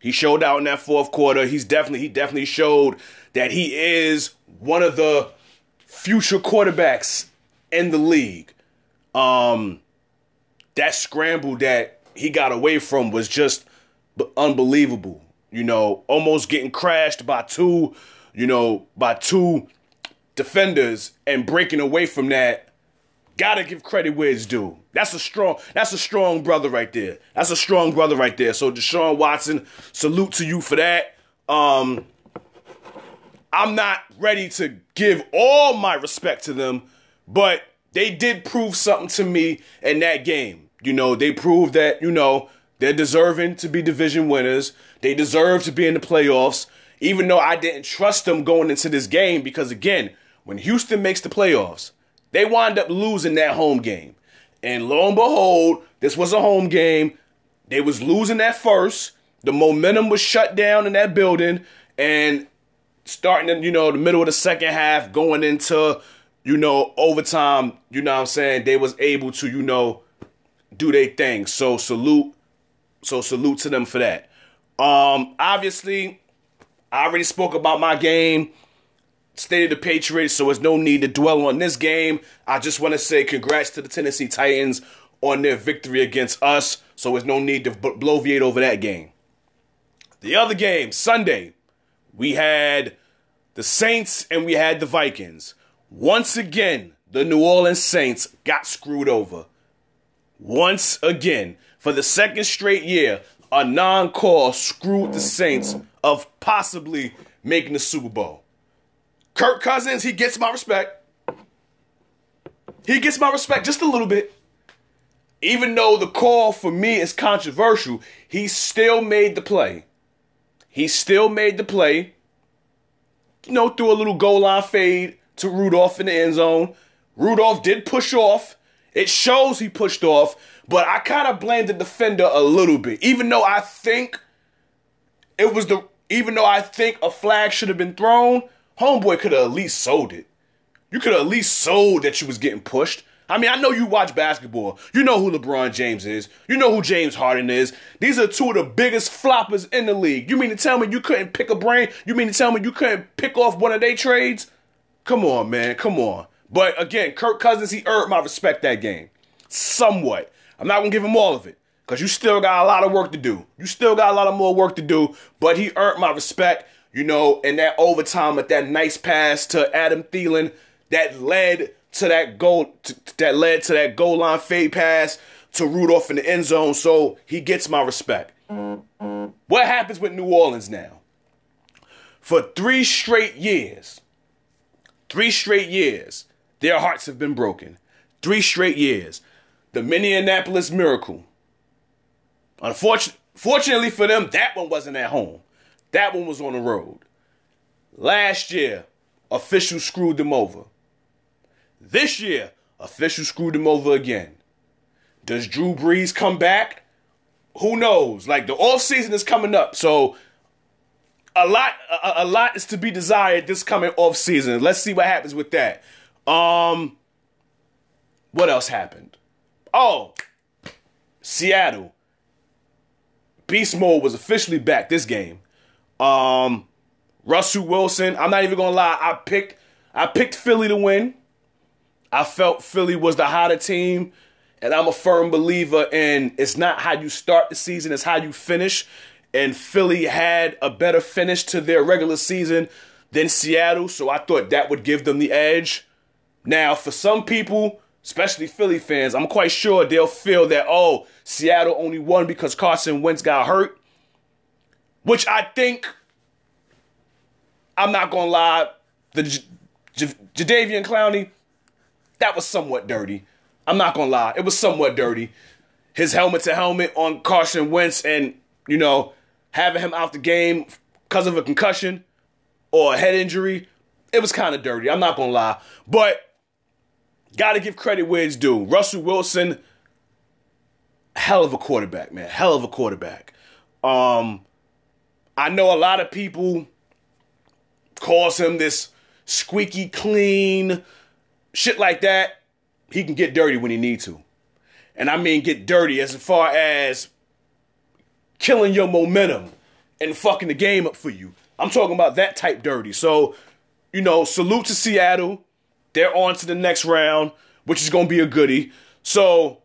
He showed out in that fourth quarter. He's definitely he definitely showed that he is one of the future quarterbacks in the league. Um that scramble that he got away from was just unbelievable. You know, almost getting crashed by two, you know, by two defenders and breaking away from that. Gotta give credit where it's due. That's a strong. That's a strong brother right there. That's a strong brother right there. So Deshaun Watson, salute to you for that. Um, I'm not ready to give all my respect to them, but they did prove something to me in that game. You know, they proved that you know they're deserving to be division winners. They deserve to be in the playoffs. Even though I didn't trust them going into this game, because again, when Houston makes the playoffs, they wind up losing that home game. And lo and behold, this was a home game. They was losing at first. The momentum was shut down in that building. And starting in, you know, the middle of the second half, going into, you know, overtime, you know what I'm saying, they was able to, you know, do their thing. So salute. So salute to them for that. Um, obviously, I already spoke about my game. State of the Patriots, so there's no need to dwell on this game. I just want to say congrats to the Tennessee Titans on their victory against us, so there's no need to bloviate over that game. The other game, Sunday, we had the Saints and we had the Vikings. Once again, the New Orleans Saints got screwed over. Once again, for the second straight year, a non call screwed the Saints of possibly making the Super Bowl. Kirk Cousins, he gets my respect. He gets my respect just a little bit. Even though the call for me is controversial, he still made the play. He still made the play. You know, threw a little goal line fade to Rudolph in the end zone. Rudolph did push off. It shows he pushed off, but I kind of blame the defender a little bit. Even though I think it was the even though I think a flag should have been thrown, homeboy could have at least sold it. You could have at least sold that you was getting pushed. I mean, I know you watch basketball. You know who LeBron James is. You know who James Harden is. These are two of the biggest floppers in the league. You mean to tell me you couldn't pick a brain? You mean to tell me you couldn't pick off one of their trades? Come on, man. Come on. But again, Kirk Cousins, he earned my respect that game. Somewhat. I'm not going to give him all of it because you still got a lot of work to do. You still got a lot of more work to do, but he earned my respect. You know, and that overtime with that nice pass to Adam Thielen that led to that goal to, that led to that goal line fade pass to Rudolph in the end zone. So he gets my respect. What happens with New Orleans now? For three straight years, three straight years, their hearts have been broken. Three straight years. The Minneapolis Miracle. Unfortunately, fortunately for them, that one wasn't at home. That one was on the road. Last year, officials screwed them over. This year, officials screwed them over again. Does Drew Brees come back? Who knows? Like the off season is coming up, so a lot a, a lot is to be desired this coming off season. Let's see what happens with that. Um what else happened? Oh, Seattle. Beast mode was officially back this game. Um Russell Wilson, I'm not even gonna lie, I picked I picked Philly to win. I felt Philly was the hotter team, and I'm a firm believer in it's not how you start the season, it's how you finish. And Philly had a better finish to their regular season than Seattle, so I thought that would give them the edge. Now, for some people, especially Philly fans, I'm quite sure they'll feel that, oh, Seattle only won because Carson Wentz got hurt. Which I think, I'm not to lie, the J- J- Jadeveon Clowney, that was somewhat dirty. I'm not to lie. It was somewhat dirty. His helmet to helmet on Carson Wentz and, you know, having him out the game because of a concussion or a head injury, it was kind of dirty. I'm not to lie. But got to give credit where it's due. Russell Wilson, hell of a quarterback, man. Hell of a quarterback. Um, I know a lot of people calls him this squeaky clean, shit like that. He can get dirty when he need to. And I mean get dirty as far as killing your momentum and fucking the game up for you. I'm talking about that type dirty. So, you know, salute to Seattle. They're on to the next round, which is gonna be a goodie. So,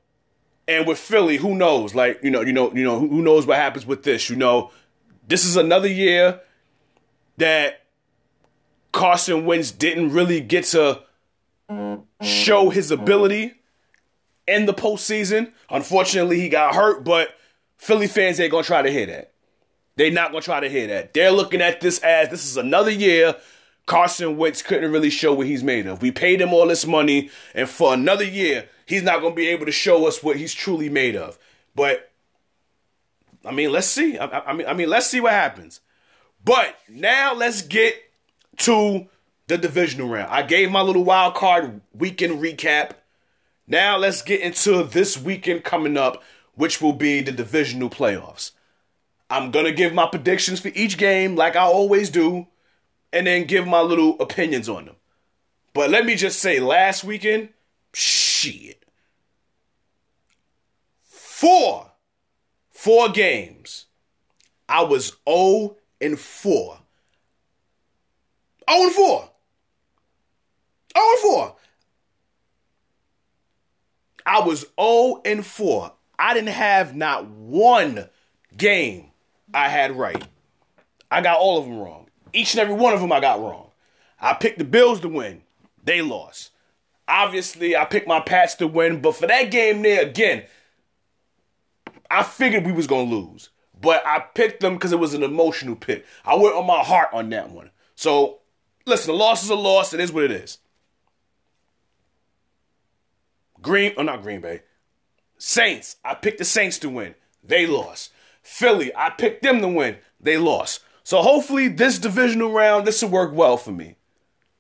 and with Philly, who knows? Like, you know, you know, you know, who knows what happens with this? You know, this is another year that Carson Wentz didn't really get to show his ability in the postseason. Unfortunately, he got hurt, but Philly fans ain't gonna try to hear that. They're not gonna try to hear that. They're looking at this as this is another year. Carson Wentz couldn't really show what he's made of. We paid him all this money, and for another year, he's not gonna be able to show us what he's truly made of. But I mean, let's see. I, I mean, I mean, let's see what happens. But now let's get to the divisional round. I gave my little wild card weekend recap. Now let's get into this weekend coming up, which will be the divisional playoffs. I'm to give my predictions for each game like I always do, and then give my little opinions on them. But let me just say, last weekend, shit. Four, four games. I was 0 and 4. 0 and 4. 0 and 4. I was 0 and 4. I didn't have not one game I had right. I got all of them wrong. Each and every one of them I got wrong. I picked the Bills to win. They lost. Obviously, I picked my Pats to win, but for that game there, again, I figured we was to lose. But I picked them because it was an emotional pick. I went on my heart on that one. So, listen, a loss is a loss. It is what it is. Green, oh, not Green Bay. Saints, I picked the Saints to win. They lost. Philly, I picked them to win. They lost. So hopefully this divisional round, this will work well for me.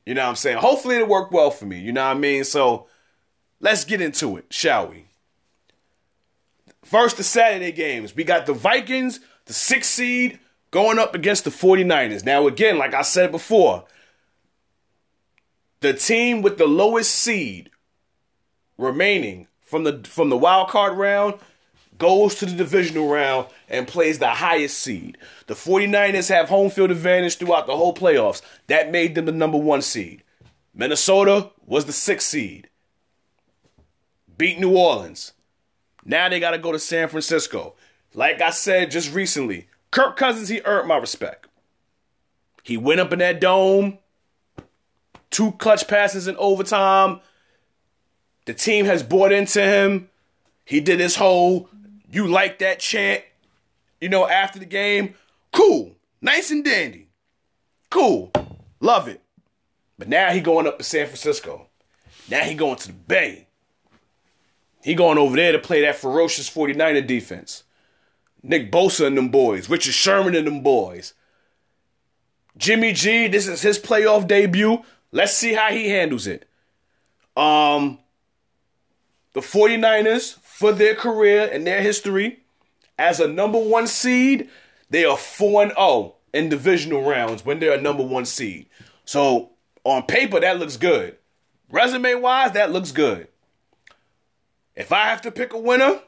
You know what I'm saying? Hopefully it'll work well for me. You know what I mean? So let's get into it, shall we? First, the Saturday games. We got the Vikings, the sixth seed, going up against the 49ers. Now, again, like I said before, the team with the lowest seed remaining from the from the wild card round goes to the divisional round and plays the highest seed. The 49ers have home field advantage throughout the whole playoffs. That made them the number one seed. Minnesota was the sixth seed. Beat New Orleans. Now they got to go to San Francisco. Like I said just recently, Kirk Cousins, he earned my respect. He went up in that dome, two clutch passes in overtime. The team has bought into him. He did his whole you like that chant, you know, after the game. Cool. Nice and dandy. Cool. Love it. But now he going up to San Francisco. Now he going to the Bay. He going over there to play that ferocious 49er defense. Nick Bosa and them boys. Richard Sherman and them boys. Jimmy G, this is his playoff debut. Let's see how he handles it. Um, the 49ers, for their career and their history, as a number one seed, they are 4 0 in divisional rounds when they're a number one seed. So on paper, that looks good. Resume wise, that looks good. If I have to pick a winner,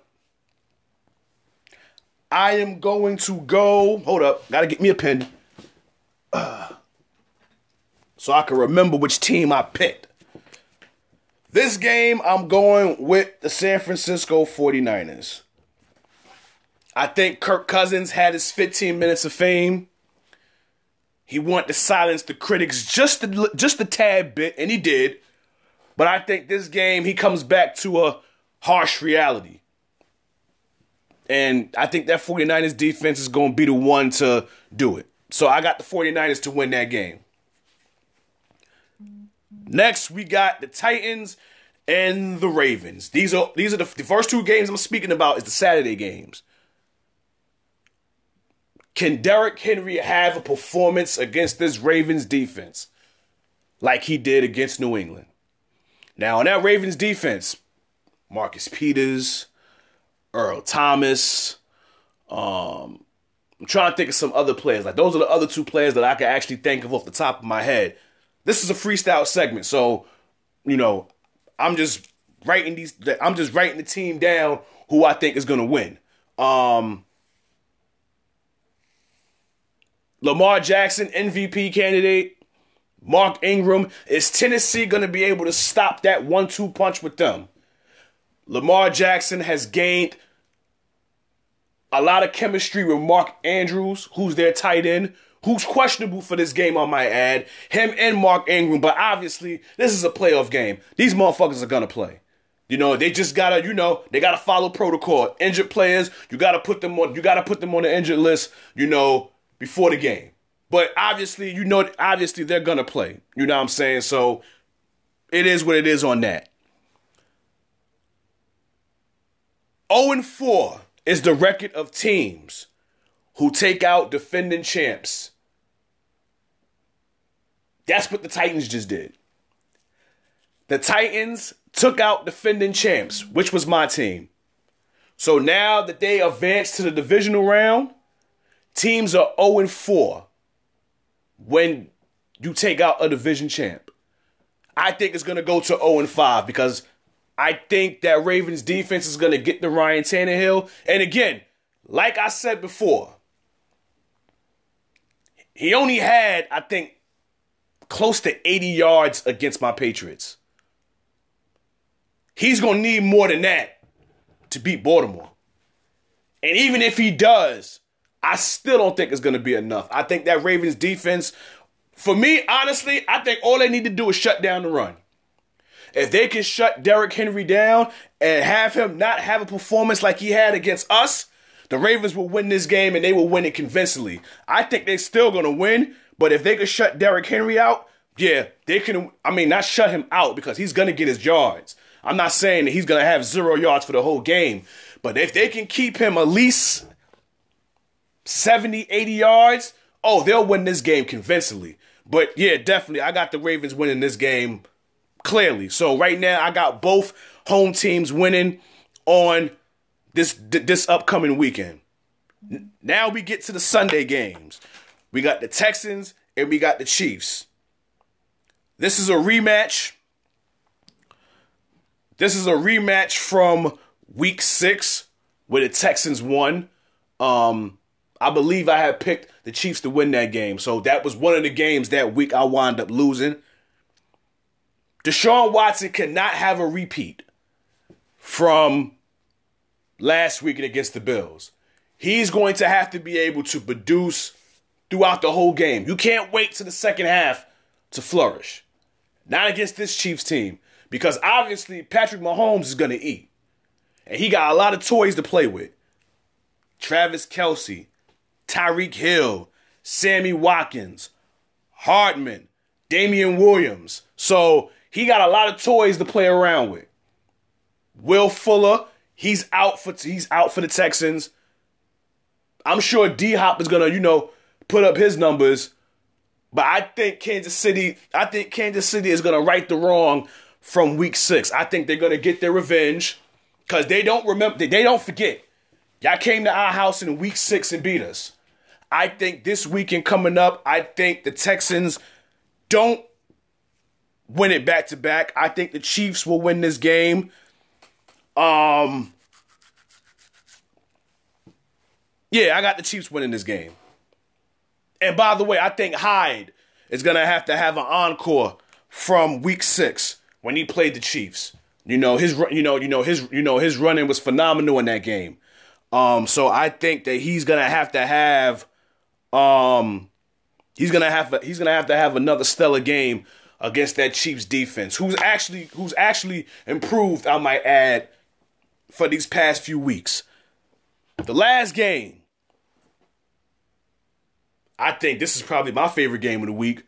I am going to go. Hold up, gotta get me a pen. Uh, so I can remember which team I picked. This game, I'm going with the San Francisco 49ers. I think Kirk Cousins had his 15 minutes of fame. He wanted to silence the critics just a, just a tad bit, and he did. But I think this game, he comes back to a harsh reality. And I think that 49ers defense is going to be the one to do it. So I got the 49ers to win that game. Next, we got the Titans and the Ravens. These are these are the, the first two games I'm speaking about is the Saturday games. Can Derrick Henry have a performance against this Ravens defense like he did against New England? Now, on that Ravens defense, Marcus Peters, Earl Thomas, um, I'm trying to think of some other players. Like those are the other two players that I can actually think of off the top of my head. This is a freestyle segment, so you know, I'm just writing these. I'm just writing the team down who I think is going to win. Um, Lamar Jackson, MVP candidate. Mark Ingram. Is Tennessee going to be able to stop that one two punch with them? Lamar Jackson has gained a lot of chemistry with Mark Andrews, who's their tight end, who's questionable for this game, I might add. Him and Mark Ingram, but obviously, this is a playoff game. These motherfuckers are to play. You know, they just gotta, you know, they gotta follow protocol. Injured players, you gotta put them on, you gotta put them on the injured list, you know, before the game. But obviously, you know, obviously they're gonna play. You know what I'm saying? So it is what it is on that. 0 4 is the record of teams who take out defending champs. That's what the Titans just did. The Titans took out defending champs, which was my team. So now that they advanced to the divisional round, teams are 0 4 when you take out a division champ. I think it's going to go to 0 5 because I think that Ravens defense is going to get the Ryan Tannehill. And again, like I said before, he only had, I think, close to 80 yards against my Patriots. He's going to need more than that to beat Baltimore. And even if he does, I still don't think it's going to be enough. I think that Ravens defense, for me, honestly, I think all they need to do is shut down the run. If they can shut Derrick Henry down and have him not have a performance like he had against us, the Ravens will win this game and they will win it convincingly. I think they're still going to win, but if they can shut Derrick Henry out, yeah, they can. I mean, not shut him out because he's going to get his yards. I'm not saying that he's going to have zero yards for the whole game, but if they can keep him at least 70, 80 yards, oh, they'll win this game convincingly. But yeah, definitely, I got the Ravens winning this game clearly. So right now, I got both home teams winning on this this upcoming weekend. Now we get to the Sunday games. We got the Texans and we got the Chiefs. This is a rematch. This is a rematch from week six where the Texans won. Um, I believe I had picked the Chiefs to win that game. So that was one of the games that week I wound up losing. Deshaun Watson cannot have a repeat from last weekend against the Bills. He's going to have to be able to produce throughout the whole game. You can't wait to the second half to flourish. Not against this Chiefs team. Because obviously Patrick Mahomes is gonna eat. And he got a lot of toys to play with. Travis Kelce, Tyreek Hill, Sammy Watkins, Hardman, Damien Williams. So he got a lot of toys to play around with. Will Fuller, he's out for he's out for the Texans. I'm sure D Hop is gonna, you know, put up his numbers. But I think Kansas City, I think Kansas City is gonna right the wrong from week six. I think they're gonna get their revenge. Cause they don't remember they don't forget. Y'all came to our house in week six and beat us. I think this weekend coming up, I think the Texans don't win it back to back. I think the Chiefs will win this game. Um Yeah, I got the Chiefs winning this game. And by the way, I think Hyde is gonna have to have an encore from week six when he played the Chiefs. You know his, you know, you know his, you know his running was phenomenal in that game. Um, so I think that he's gonna have to have, um, he's gonna have, he's gonna have to have another stellar game against that Chiefs defense, who's actually, who's actually improved. I might add for these past few weeks. The last game, I think this is probably my favorite game of the week.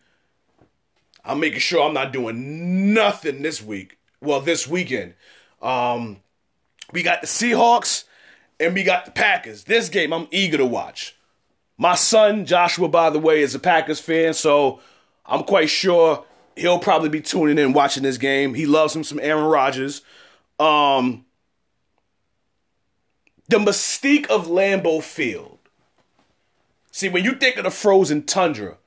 I'm making sure I'm not doing nothing this week. Well, this weekend. Um, we got the Seahawks and we got the Packers. This game I'm eager to watch. My son, Joshua, by the way, is a Packers fan, so I'm quite sure he'll probably be tuning in watching this game. He loves him some Aaron Rodgers. Um, the mystique of Lambeau Field. See, when you think of the frozen tundra,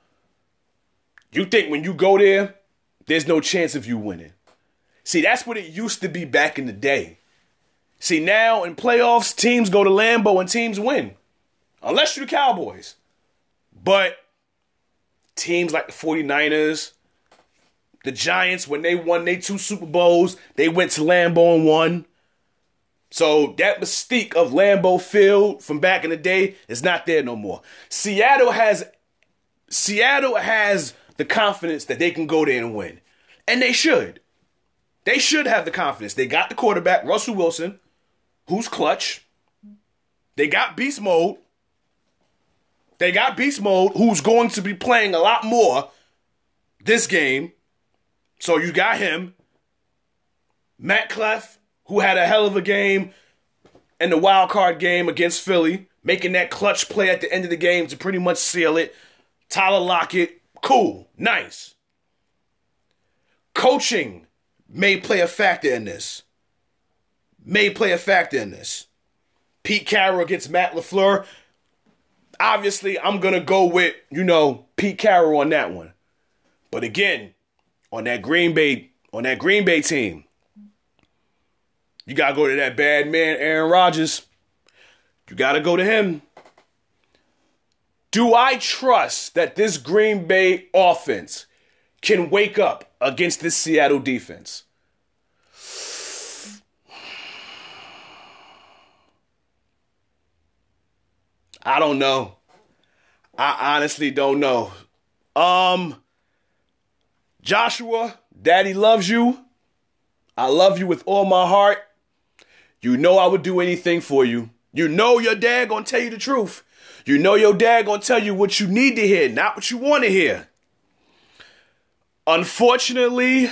you think when you go there, there's no chance of you winning. See, that's what it used to be back in the day. See, now in playoffs, teams go to Lambeau and teams win. Unless you're the Cowboys. But teams like the 49ers, the Giants, when they won their two Super Bowls, they went to Lambeau and won. So that mystique of Lambeau Field from back in the day is not there no more. Seattle has Seattle has the confidence that they can go there and win. And they should. They should have the confidence. They got the quarterback, Russell Wilson, who's clutch. They got beast mode. They got beast mode, who's going to be playing a lot more this game. So you got him. Metcalf, who had a hell of a game in the wild card game against Philly, making that clutch play at the end of the game to pretty much seal it. Tyler Lockett, cool, nice. Coaching may play a factor in this. May play a factor in this. Pete Carroll against Matt LaFleur. Obviously, I'm going to go with, you know, Pete Carroll on that one. But again, on that Green Bay, on that Green Bay team, you got to go to that bad man, Aaron Rodgers. You got to go to him. Do I trust that this Green Bay offense can wake up against this Seattle defense? I don't know. I honestly don't know. Um Joshua, daddy loves you. I love you with all my heart. You know I would do anything for you. You know your dad gonna tell you the truth. You know your dad gonna tell you what you need to hear, not what you want to hear. Unfortunately,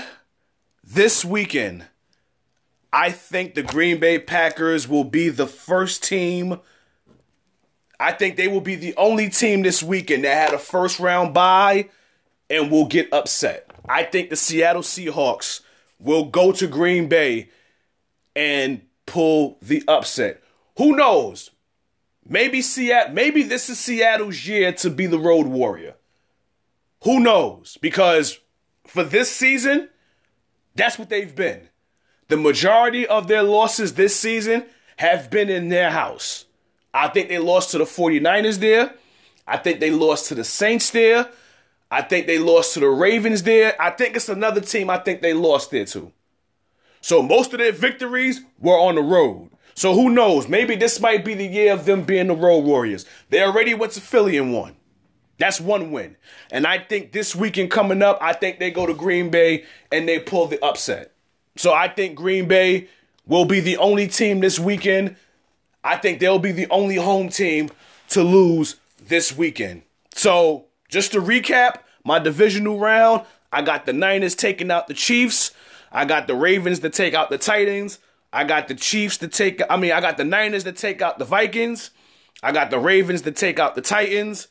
this weekend, I think the Green Bay Packers will be the first team. I think they will be the only team this weekend that had a first round bye and will get upset. I think the Seattle Seahawks will go to Green Bay and pull the upset. Who knows? Maybe Seattle, maybe this is Seattle's year to be the road warrior. Who knows? Because for this season, that's what they've been. The majority of their losses this season have been in their house. I think they lost to the 49ers there. I think they lost to the Saints there. I think they lost to the Ravens there. I think it's another team I think they lost there too. So most of their victories were on the road. So who knows? Maybe this might be the year of them being the road warriors. They already went to Philly and won. That's one win. And I think this weekend coming up, I think they go to Green Bay and they pull the upset. So I think Green Bay will be the only team this weekend. I think they'll be the only home team to lose this weekend. So just to recap, my divisional round, I got the Niners taking out the Chiefs. I got the Ravens to take out the Titans. I got the Chiefs to take I mean, I got the Niners to take out the Vikings. I got the Ravens to take out the Titans.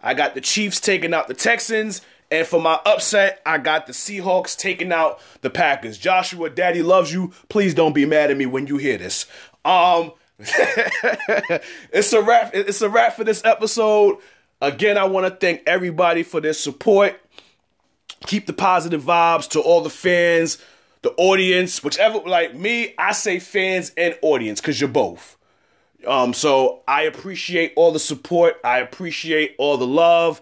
I got the Chiefs taking out the Texans. And for my upset, I got the Seahawks taking out the Packers. Joshua, Daddy loves you. Please don't be mad at me when you hear this. Um, it's a wrap. It's a wrap for this episode. Again, I want to thank everybody for their support. Keep the positive vibes to all the fans, the audience, whichever. Like me, I say fans and audience because you're both. Um, so I appreciate all the support. I appreciate all the love.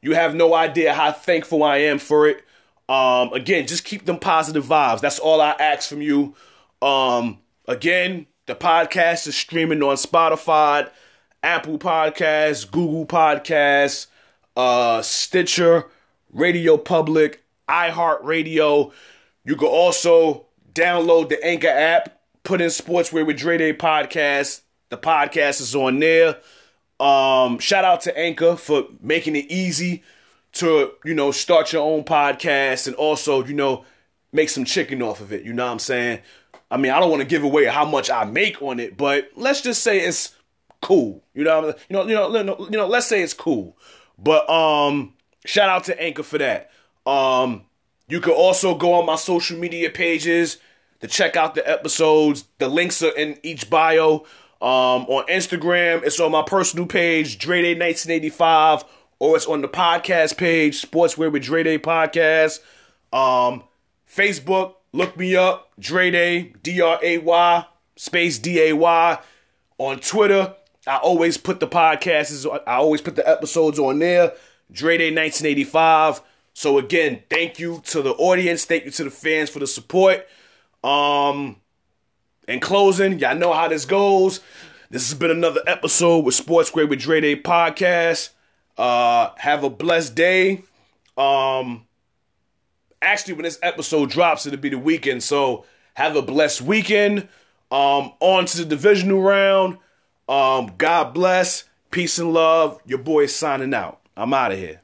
You have no idea how thankful I am for it. Um, again, just keep them positive vibes. That's all I ask from you. Um, again, the podcast is streaming on Spotify, Apple Podcasts, Google Podcasts, uh, Stitcher, Radio Public, iHeartRadio. You can also download the Anchor app, put in Sportsway with Dre Day podcast. The podcast is on there. Um, shout out to Anchor for making it easy to, you know, start your own podcast and also, you know, make some chicken off of it. You know what I'm saying? I mean, I don't want to give away how much I make on it, but let's just say it's cool. You know, you know, you know, you know, let's say it's cool. But um, shout out to Anchor for that. Um, you can also go on my social media pages to check out the episodes. The links are in each bio. Um, on Instagram, it's on my personal page, Dre Day 1985, or it's on the podcast page, Sportsway with Dre Day Podcast. Um, Facebook, look me up, Dre Day, D R A Y, space D A Y. On Twitter, I always put the podcasts, I always put the episodes on there, Dre Day 1985. So again, thank you to the audience, thank you to the fans for the support. Um, in closing, y'all know how this goes. This has been another episode with Sportsway with Dre Day podcast. Uh, have a blessed day. Um, actually, when this episode drops, it'll be the weekend. So have a blessed weekend. Um, on to the divisional round. Um, God bless. Peace and love. Your boy is signing out. I'm out of here.